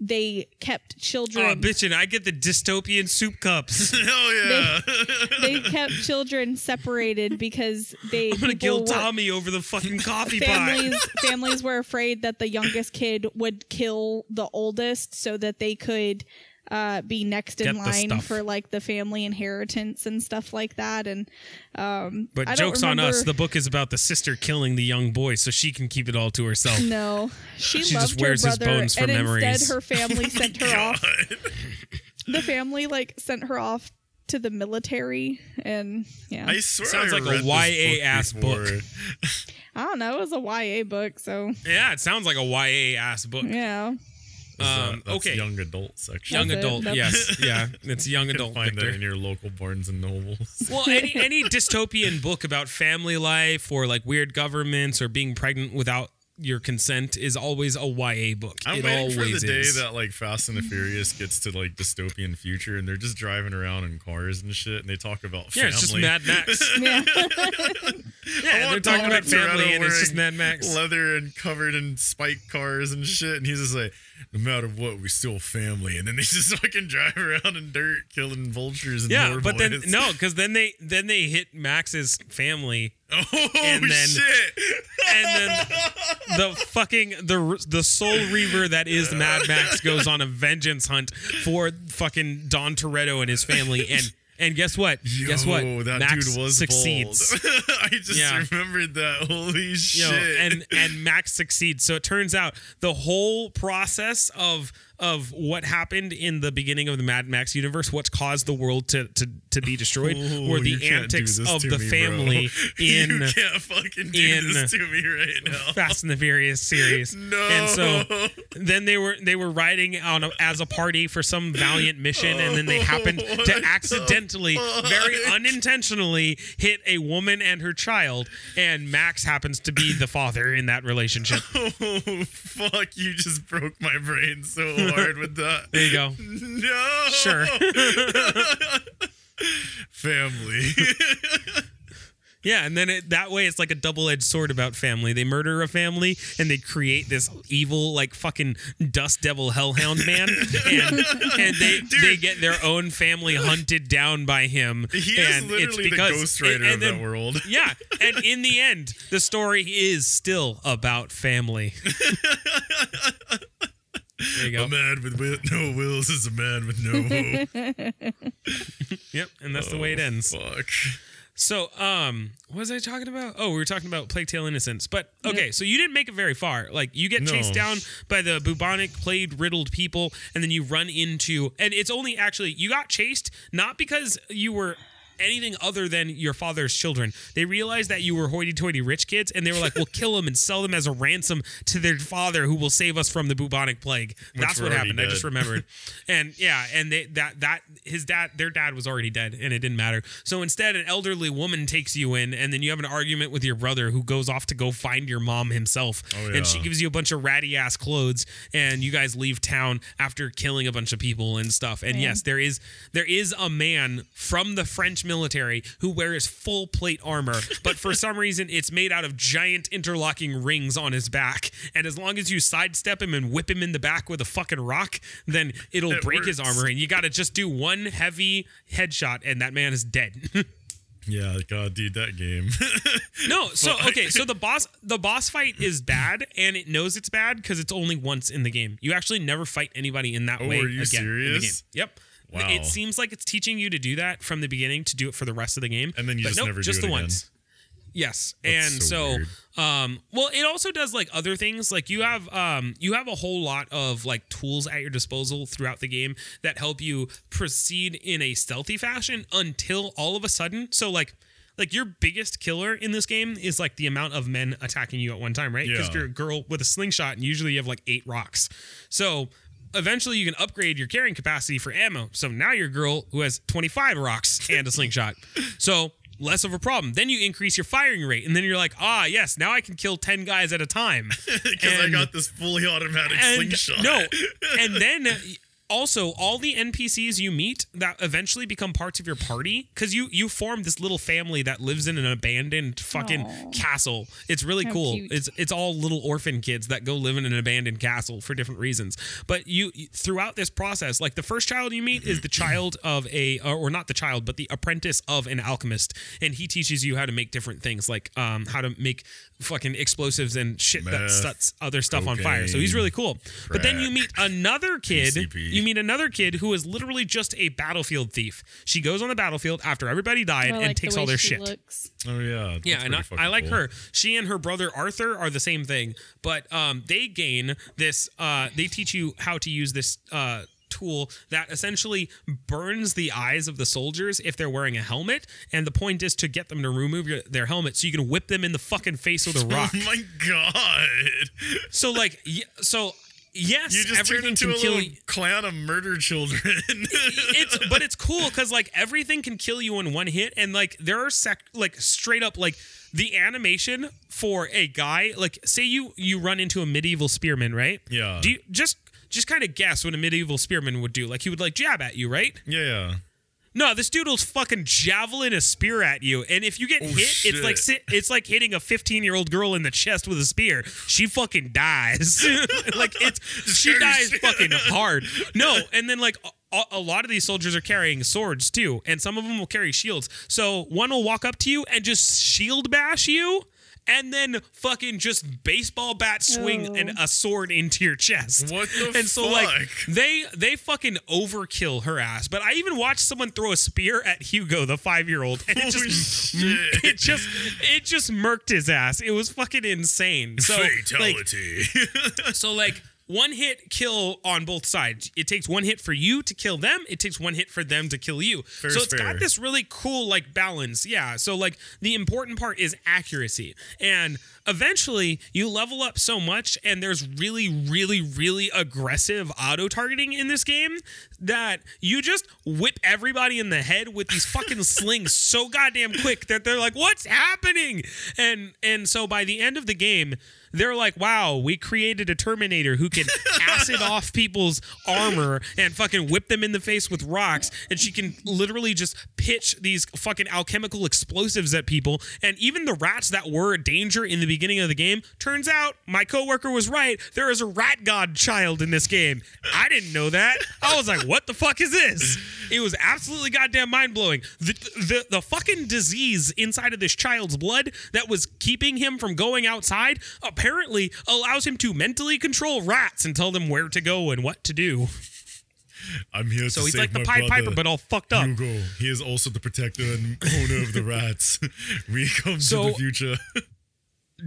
they kept children. Oh, children. bitchin', I get the dystopian soup cups. Hell yeah. they kept children separated because they I'm gonna kill were- Tommy over the fucking coffee pot. families families were afraid that the youngest kid would kill the oldest so that they could uh, be next in Get line for like the family inheritance and stuff like that and um But I don't jokes on us. The book is about the sister killing the young boy, so she can keep it all to herself. no she, She loved just wears her his bones for and memories. instead her family sent her off the family like sent her off to the military and yeah I swear Sounds I like a read this YA ass book. I don't know it was a YA book so Yeah, it sounds like a YA ass book. yeah Is that- Um, okay. young adult section. Young That's adult, That's- yes, yeah, it's young you can adult. find Viktor. that in your local Barnes and Nobles. Well, any any dystopian book about family life or like weird governments or being pregnant without your consent is always a YA book. I'm it waiting always for the day that like Fast and the Furious gets to like dystopian future and they're just driving around in cars and shit and they talk about yeah, family. it's just Mad Max. yeah yeah, they're want talking about Dominic Toretto family and it's just Mad Max. leather and covered in spike cars and shit. And he's just like, no matter what, we still family. And then they just fucking drive around in dirt, killing vultures and Yeah, but then no, because then they then they hit Max's family, Oh and then- shit! and then the fucking the the soul reaver that is Mad Max goes on a vengeance hunt for fucking Dom Toretto and his family, and and guess what? guess what? That Max dude was succeeds. I just Yeah. remembered that. Holy shit! know, and and Max succeeds. So it turns out the whole process of of what happened in the beginning of the Mad Max universe, what's caused the world to to, to be destroyed, Ooh, were the you can't do antics of the me, family bro. in you can't fucking do in this to me right now. Fast and the Furious series. No. And so then they were they were riding on a, as a party for some valiant mission, and then they happened oh, to accidentally, very unintentionally, hit a woman and her child, and Max happens to be the father in that relationship. Oh fuck! You just broke my brain so hard with that. There you go. No. Sure. Family. Yeah, and then it, that way it's like a double-edged sword about family. They murder a family and they create this evil, like fucking dust devil hellhound man, and and they they get their own family hunted down by him. He and is literally the because, Ghost Rider and of then- that world. Yeah, and in the end, the story is still about family. There you go. A man with wi- no wills is a man with no hope. Yep, and that's the way it ends. Fuck. So, um, what was I talking about? Oh, we were talking about Plague Tale Innocence. But okay, so you didn't make it very far. Like you get No. chased down by the bubonic plague riddled people, and then you run into and it's only actually you got chased not because you were anything other than your father's children. They realized that you were hoity-toity rich kids, and they were like, "We'll kill them and sell them as a ransom to their father, who will save us from the bubonic plague." That's what already happened. I just remembered. and yeah, and they that that his dad, their dad was already dead, and it didn't matter. So instead, an elderly woman takes you in, and then you have an argument with your brother, who goes off to go find your mom himself, Oh, yeah. and she gives you a bunch of ratty ass clothes, and you guys leave town after killing a bunch of people and stuff. And yes, there is there is a man from the French military who wears full plate armor, but for some reason it's made out of giant interlocking rings on his back. And as long as you sidestep him and whip him in the back with a fucking rock, then it'll It break his armor. And you got to just do one heavy headshot, and that man is dead. Yeah, God, dude, that game. No, so okay, so the boss the boss fight is bad and it knows it's bad because it's only once in the game. You actually never fight anybody in that Oh, way are you again in the game. serious? Yep. Wow. It seems like it's teaching you to do that from the beginning to do it for the rest of the game. And then you But just nope, never do just it the again. once. Yes. That's and so so, um well it also does like other things like you have um you have a whole lot of like tools at your disposal throughout the game that help you proceed in a stealthy fashion until all of a sudden so like like your biggest killer in this game is like the amount of men attacking you at one time, right? Because Yeah. you're a girl with a slingshot and usually you have like eight rocks. So eventually you can upgrade your carrying capacity for ammo. So now you're a girl who has 25 rocks and a slingshot. So less of a problem. Then you increase your firing rate and then you're like, ah, yes, now I can kill 10 guys at a time. Because I got this fully automatic and slingshot. no, and then also all the npcs you meet that eventually become parts of your party because you you form this little family that lives in an abandoned fucking Aw. castle. It's really How cool. cute. it's it's all little orphan kids that go live in an abandoned castle for different reasons. But you throughout this process like the first child you meet is the child of a or or not the child but the apprentice of an alchemist and he teaches you how to make different things like um how to make fucking explosives and shit that Meth, sets other stuff on fire. So he's really cool. But then you meet another kid PCP. You meet another kid who is literally just a battlefield thief she goes on the battlefield after everybody died I and takes the all their shit Looks. Oh yeah. yeah, and I, I like cool. her. She and her brother Arthur are the same thing, but um, they gain this. Uh, they teach you how to use this uh, tool that essentially burns the eyes of the soldiers if they're wearing a helmet. And the point is to get them to remove your, their helmet so you can whip them in the fucking face with a rock. Oh my god! so like, y- so yes, You just everything into can a kill little you. clan of murder children. it's but it's cool because like everything can kill you in one hit and like there are sec like straight up like the animation for a guy like say you you run into a medieval spearman right Yeah. do you just just kind of guess what a medieval spearman would do like he would like jab at you right yeah, yeah. No this dude will fucking javelin a spear at you and if you get hit it's like si- it's like hitting a 15 year old girl in the chest with a spear. She fucking dies. Like it's she dies fucking hard. No and then like a, a lot of these soldiers are carrying swords too and some of them will carry shields. So one will walk up to you and just shield bash you and then fucking just baseball bat swing Oh. and a sword into your chest. What the and so like they they fucking overkill her ass. But I even watched someone throw a spear at Hugo, the five year old, and it just shit. it just it just murked his ass. It was fucking insane. So like Fatality. so like one hit kill on both sides. It takes one hit for you to kill them. It takes one hit for them to kill you. Fair's so it's fair. got this really cool like balance. Yeah. So like the important part is accuracy. And eventually you level up so much and there's really really really aggressive auto targeting in this game that you just whip everybody in the head with these fucking slings so goddamn quick that they're like what's happening? And and so by the end of the game they're like, wow, we created a Terminator who can acid off people's armor and fucking whip them in the face with rocks. And she can literally just pitch these fucking alchemical explosives at people. And even the rats that were a danger in the beginning of the game, turns out my coworker was right. There is a rat god child in this game. I didn't know that. I was like, what the fuck is this? It was absolutely goddamn mind blowing. The, the, the fucking disease inside of this child's blood that was keeping him from going outside apparently allows him to mentally control rats and tell them where to go and what to do. I'm here So he's like the Pied Piper, but all fucked up. Hugo. He is also the protector and owner of the rats. we come So- to the future.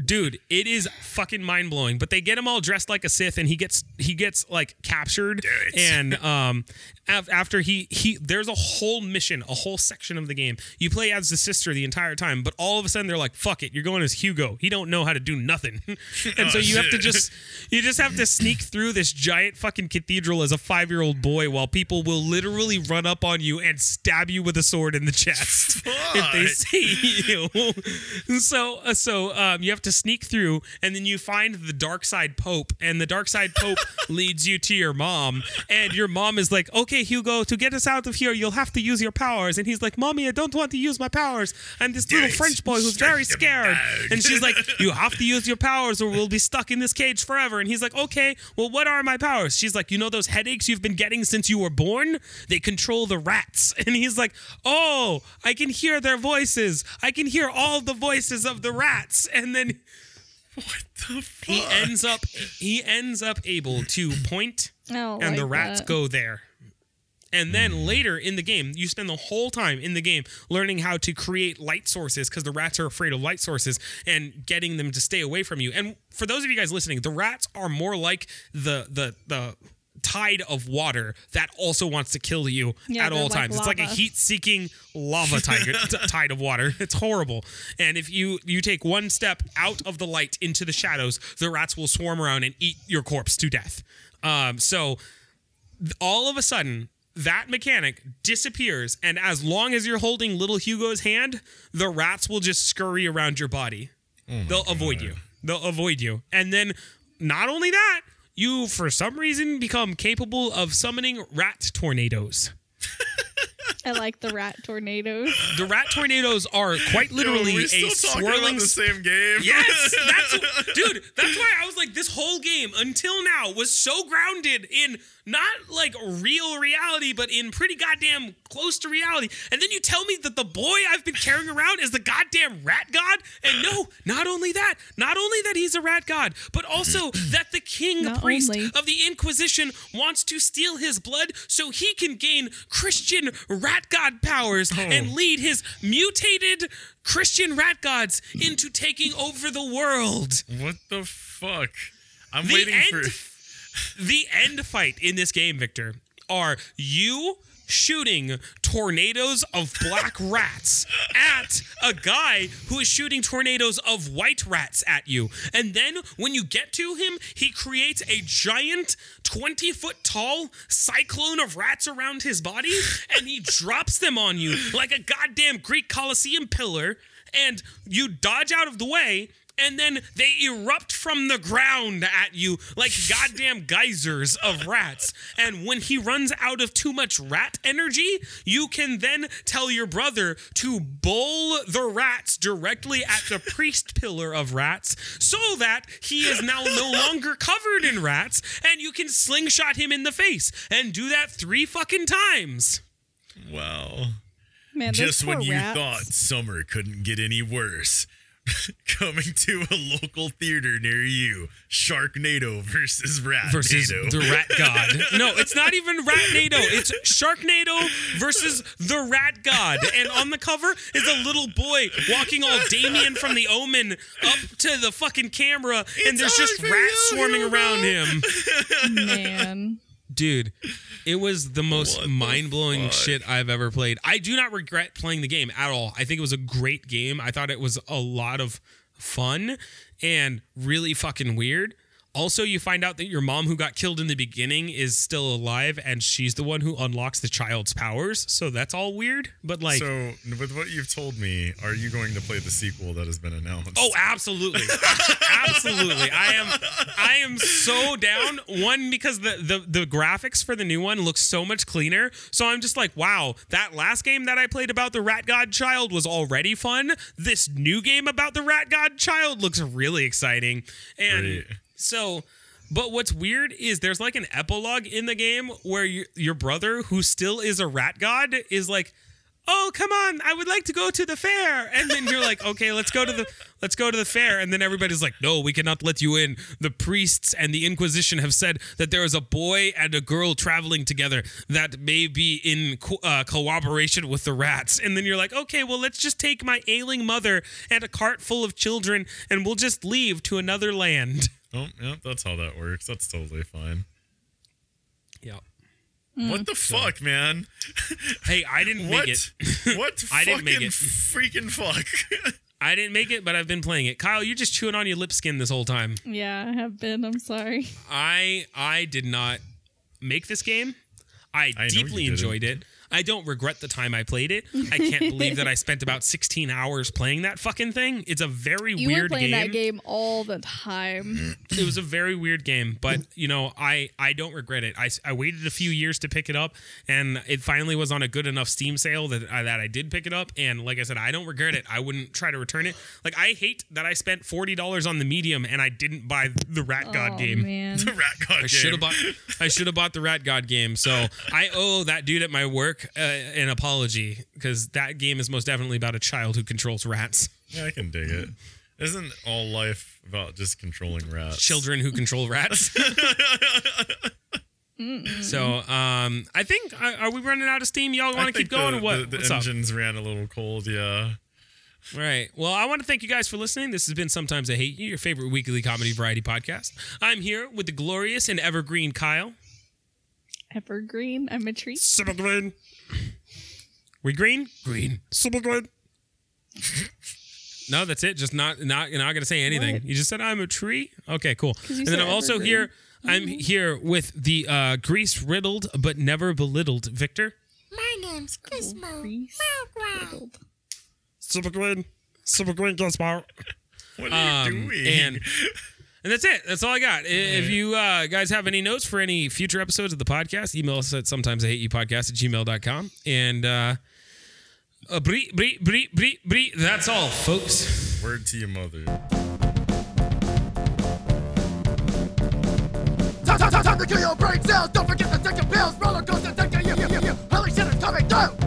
dude it is fucking mind-blowing but they get him all dressed like a sith and he gets he gets like captured and um af- after he he there's a whole mission a whole section of the game. You play as the sister the entire time but all of a sudden they're like fuck it you're going as hugo. He don't know how to do nothing. And so Oh, you have to just you just have to sneak through this giant fucking cathedral as a five-year-old boy while people will literally run up on you and stab you with a sword in the chest if they see you. so uh, so um, you have to sneak through, and then you find the dark side pope, and the dark side pope leads you to your mom, and your mom is like, "Okay, Hugo, to get us out of here, you'll have to use your powers." And he's like, "Mommy, I don't want to use my powers. I'm this little it. French boy who's very scared." And she's like, "You have to use your powers, or we'll be stuck in this cage forever." And he's like, "Okay, well, what are my powers?" She's like, "You know those headaches you've been getting since you were born? They control the rats." And he's like, "Oh, I can hear their voices. I can hear all the voices of the rats." And then what the fuck? he ends up he ends up able to point Oh, and the rats that. go there. And then later in the game, you spend the whole time in the game learning how to create light sources because the rats are afraid of light sources and getting them to stay away from you. And for those of you guys listening, the rats are more like the the the tide of water that also wants to kill you Yeah, at all like times. It's like a heat-seeking lava tiger, t- tide of water. It's horrible. And if you you take one step out of the light into the shadows, the rats will swarm around and eat your corpse to death. Um, so th- all of a sudden that mechanic disappears and as long as you're holding little hugo's hand the rats will just scurry around your body they'll avoid you they'll avoid you and then not only that you for some reason become capable of summoning rat tornadoes. I like the rat tornadoes. The rat tornadoes are quite Yo, literally we're a still talking swirling about the same game. Yes, that's dude. That's why I was like, this whole game until now was so grounded in not like real reality, but in pretty goddamn close to reality. And then you tell me that the boy I've been carrying around is the goddamn rat god. And no, not only that, not only that he's a rat god, but also that the king Not priest only. of the Inquisition wants to steal his blood so he can gain Christian rat god powers oh. and lead his mutated Christian rat gods into taking over the world. What the fuck? I'm The waiting end, for. The end fight in this game, Viktor, are you shooting tornadoes of black rats at a guy who is shooting tornadoes of white rats at you. And then when you get to him, he creates a giant 20 foot tall cyclone of rats around his body and he drops them on you like a goddamn Greek Colosseum pillar. And you dodge out of the way and then they erupt from the ground at you like goddamn geysers of rats. And when he runs out of too much rat energy, you can then tell your brother to bowl the rats directly at the priest pillar of rats so that he is now no longer covered in rats and you can slingshot him in the face and do that three fucking times. Wow. Man, Just when you rats. thought summer couldn't get any worse. Coming to a local theater near you, Sharknado versus Ratnado. versus the rat god. No, it's not even Ratnado. It's Sharknado versus the rat god. And on the cover is a little boy walking all Damien from the Omen up to the fucking camera, and there's just rats swarming around him. Man. Dude, it was the most What mind-blowing fuck? shit I've ever played. I do not regret playing the game at all. I think it was a great game. I thought it was a lot of fun and really fucking weird. Also, you find out that your mom, who got killed in the beginning, is still alive, and she's the one who unlocks the child's powers. So that's all weird. But like, so, with what you've told me, are you going to play the sequel that has been announced? Oh, absolutely, absolutely. I am, I am so down. One because the, the the graphics for the new one looks so much cleaner. So I'm just like, wow, that last game that I played about the Rat God Child was already fun. This new game about the Rat God Child looks really exciting. And Great. So. But what's weird is there's like an epilogue in the game where you, your brother, who still is a rat god, is like, oh come on i would like to go to the fair. And then you're like okay let's go to the let's go to the fair. And then everybody's like no we cannot let you in. The priests and the inquisition have said that there is a boy and a girl traveling together that may be in co- uh, cooperation with the rats. And then you're like okay well let's just take my ailing mother and a cart full of children and we'll just leave to another land Oh, yeah, that's how that works. That's totally fine. yeah hmm. What the fuck, man? hey i didn't What? make it What I fucking didn't make it. freaking fuck? i didn't make it but i've been playing it Cyle you're just chewing on your lip skin this whole time Yeah, I have been. I'm sorry. I I did not make this game. I, I deeply you didn't. enjoyed it. I don't regret the time I played it. I can't believe that I spent about 16 hours playing that fucking thing. It's a very You weird were playing game. that game all the time. It was a very weird game, but you know, I I don't regret it. I, I waited a few years to pick it up, and it finally was on a good enough Steam sale that I, that I did pick it up. And like I said, I don't regret it. I wouldn't try to return it. Like I hate that I spent forty dollars on the medium and I didn't buy the Rat God oh, game. man. the rat god I should have bought. I should have bought the Rat God game. So I owe that dude at my work uh, an apology because that game is most definitely about a child who controls rats, Yeah, I can dig it. Isn't all life about just controlling rats? children who control rats. so um, I think are are we running out of steam? Y'all want to keep going the, or what? The, the What's up? engines ran a little cold. Yeah. Right. Well, I want to thank you guys for listening. This has been Sometimes I Hate You, your favorite weekly comedy variety podcast. I'm here with the glorious and evergreen Cyle. Evergreen. I'm a tree. Super green. We green? Green. Super green. No, that's it. Just not not you're not gonna say anything. What? You just said I'm a tree. Okay, cool. And then I'm also evergreen. here. I'm here with the uh, grease riddled but never belittled Viktor. My name's Gizmo. Grease Wow. riddled. Super green. Super green. Guess what? What are Um, you doing? and And that's it. That's all I got. If you uh, guys have any notes for any future episodes of the podcast, email us at sometimes I hate you podcast at gmail.com. And uh, uh bree, bree, bree, bree, bree. That's all, folks. Word to your mother. Time, time, time to kill your brain cells. Don't forget to take your pills. Roller coaster, take you, you, you, you. Holy shit, it's coming through.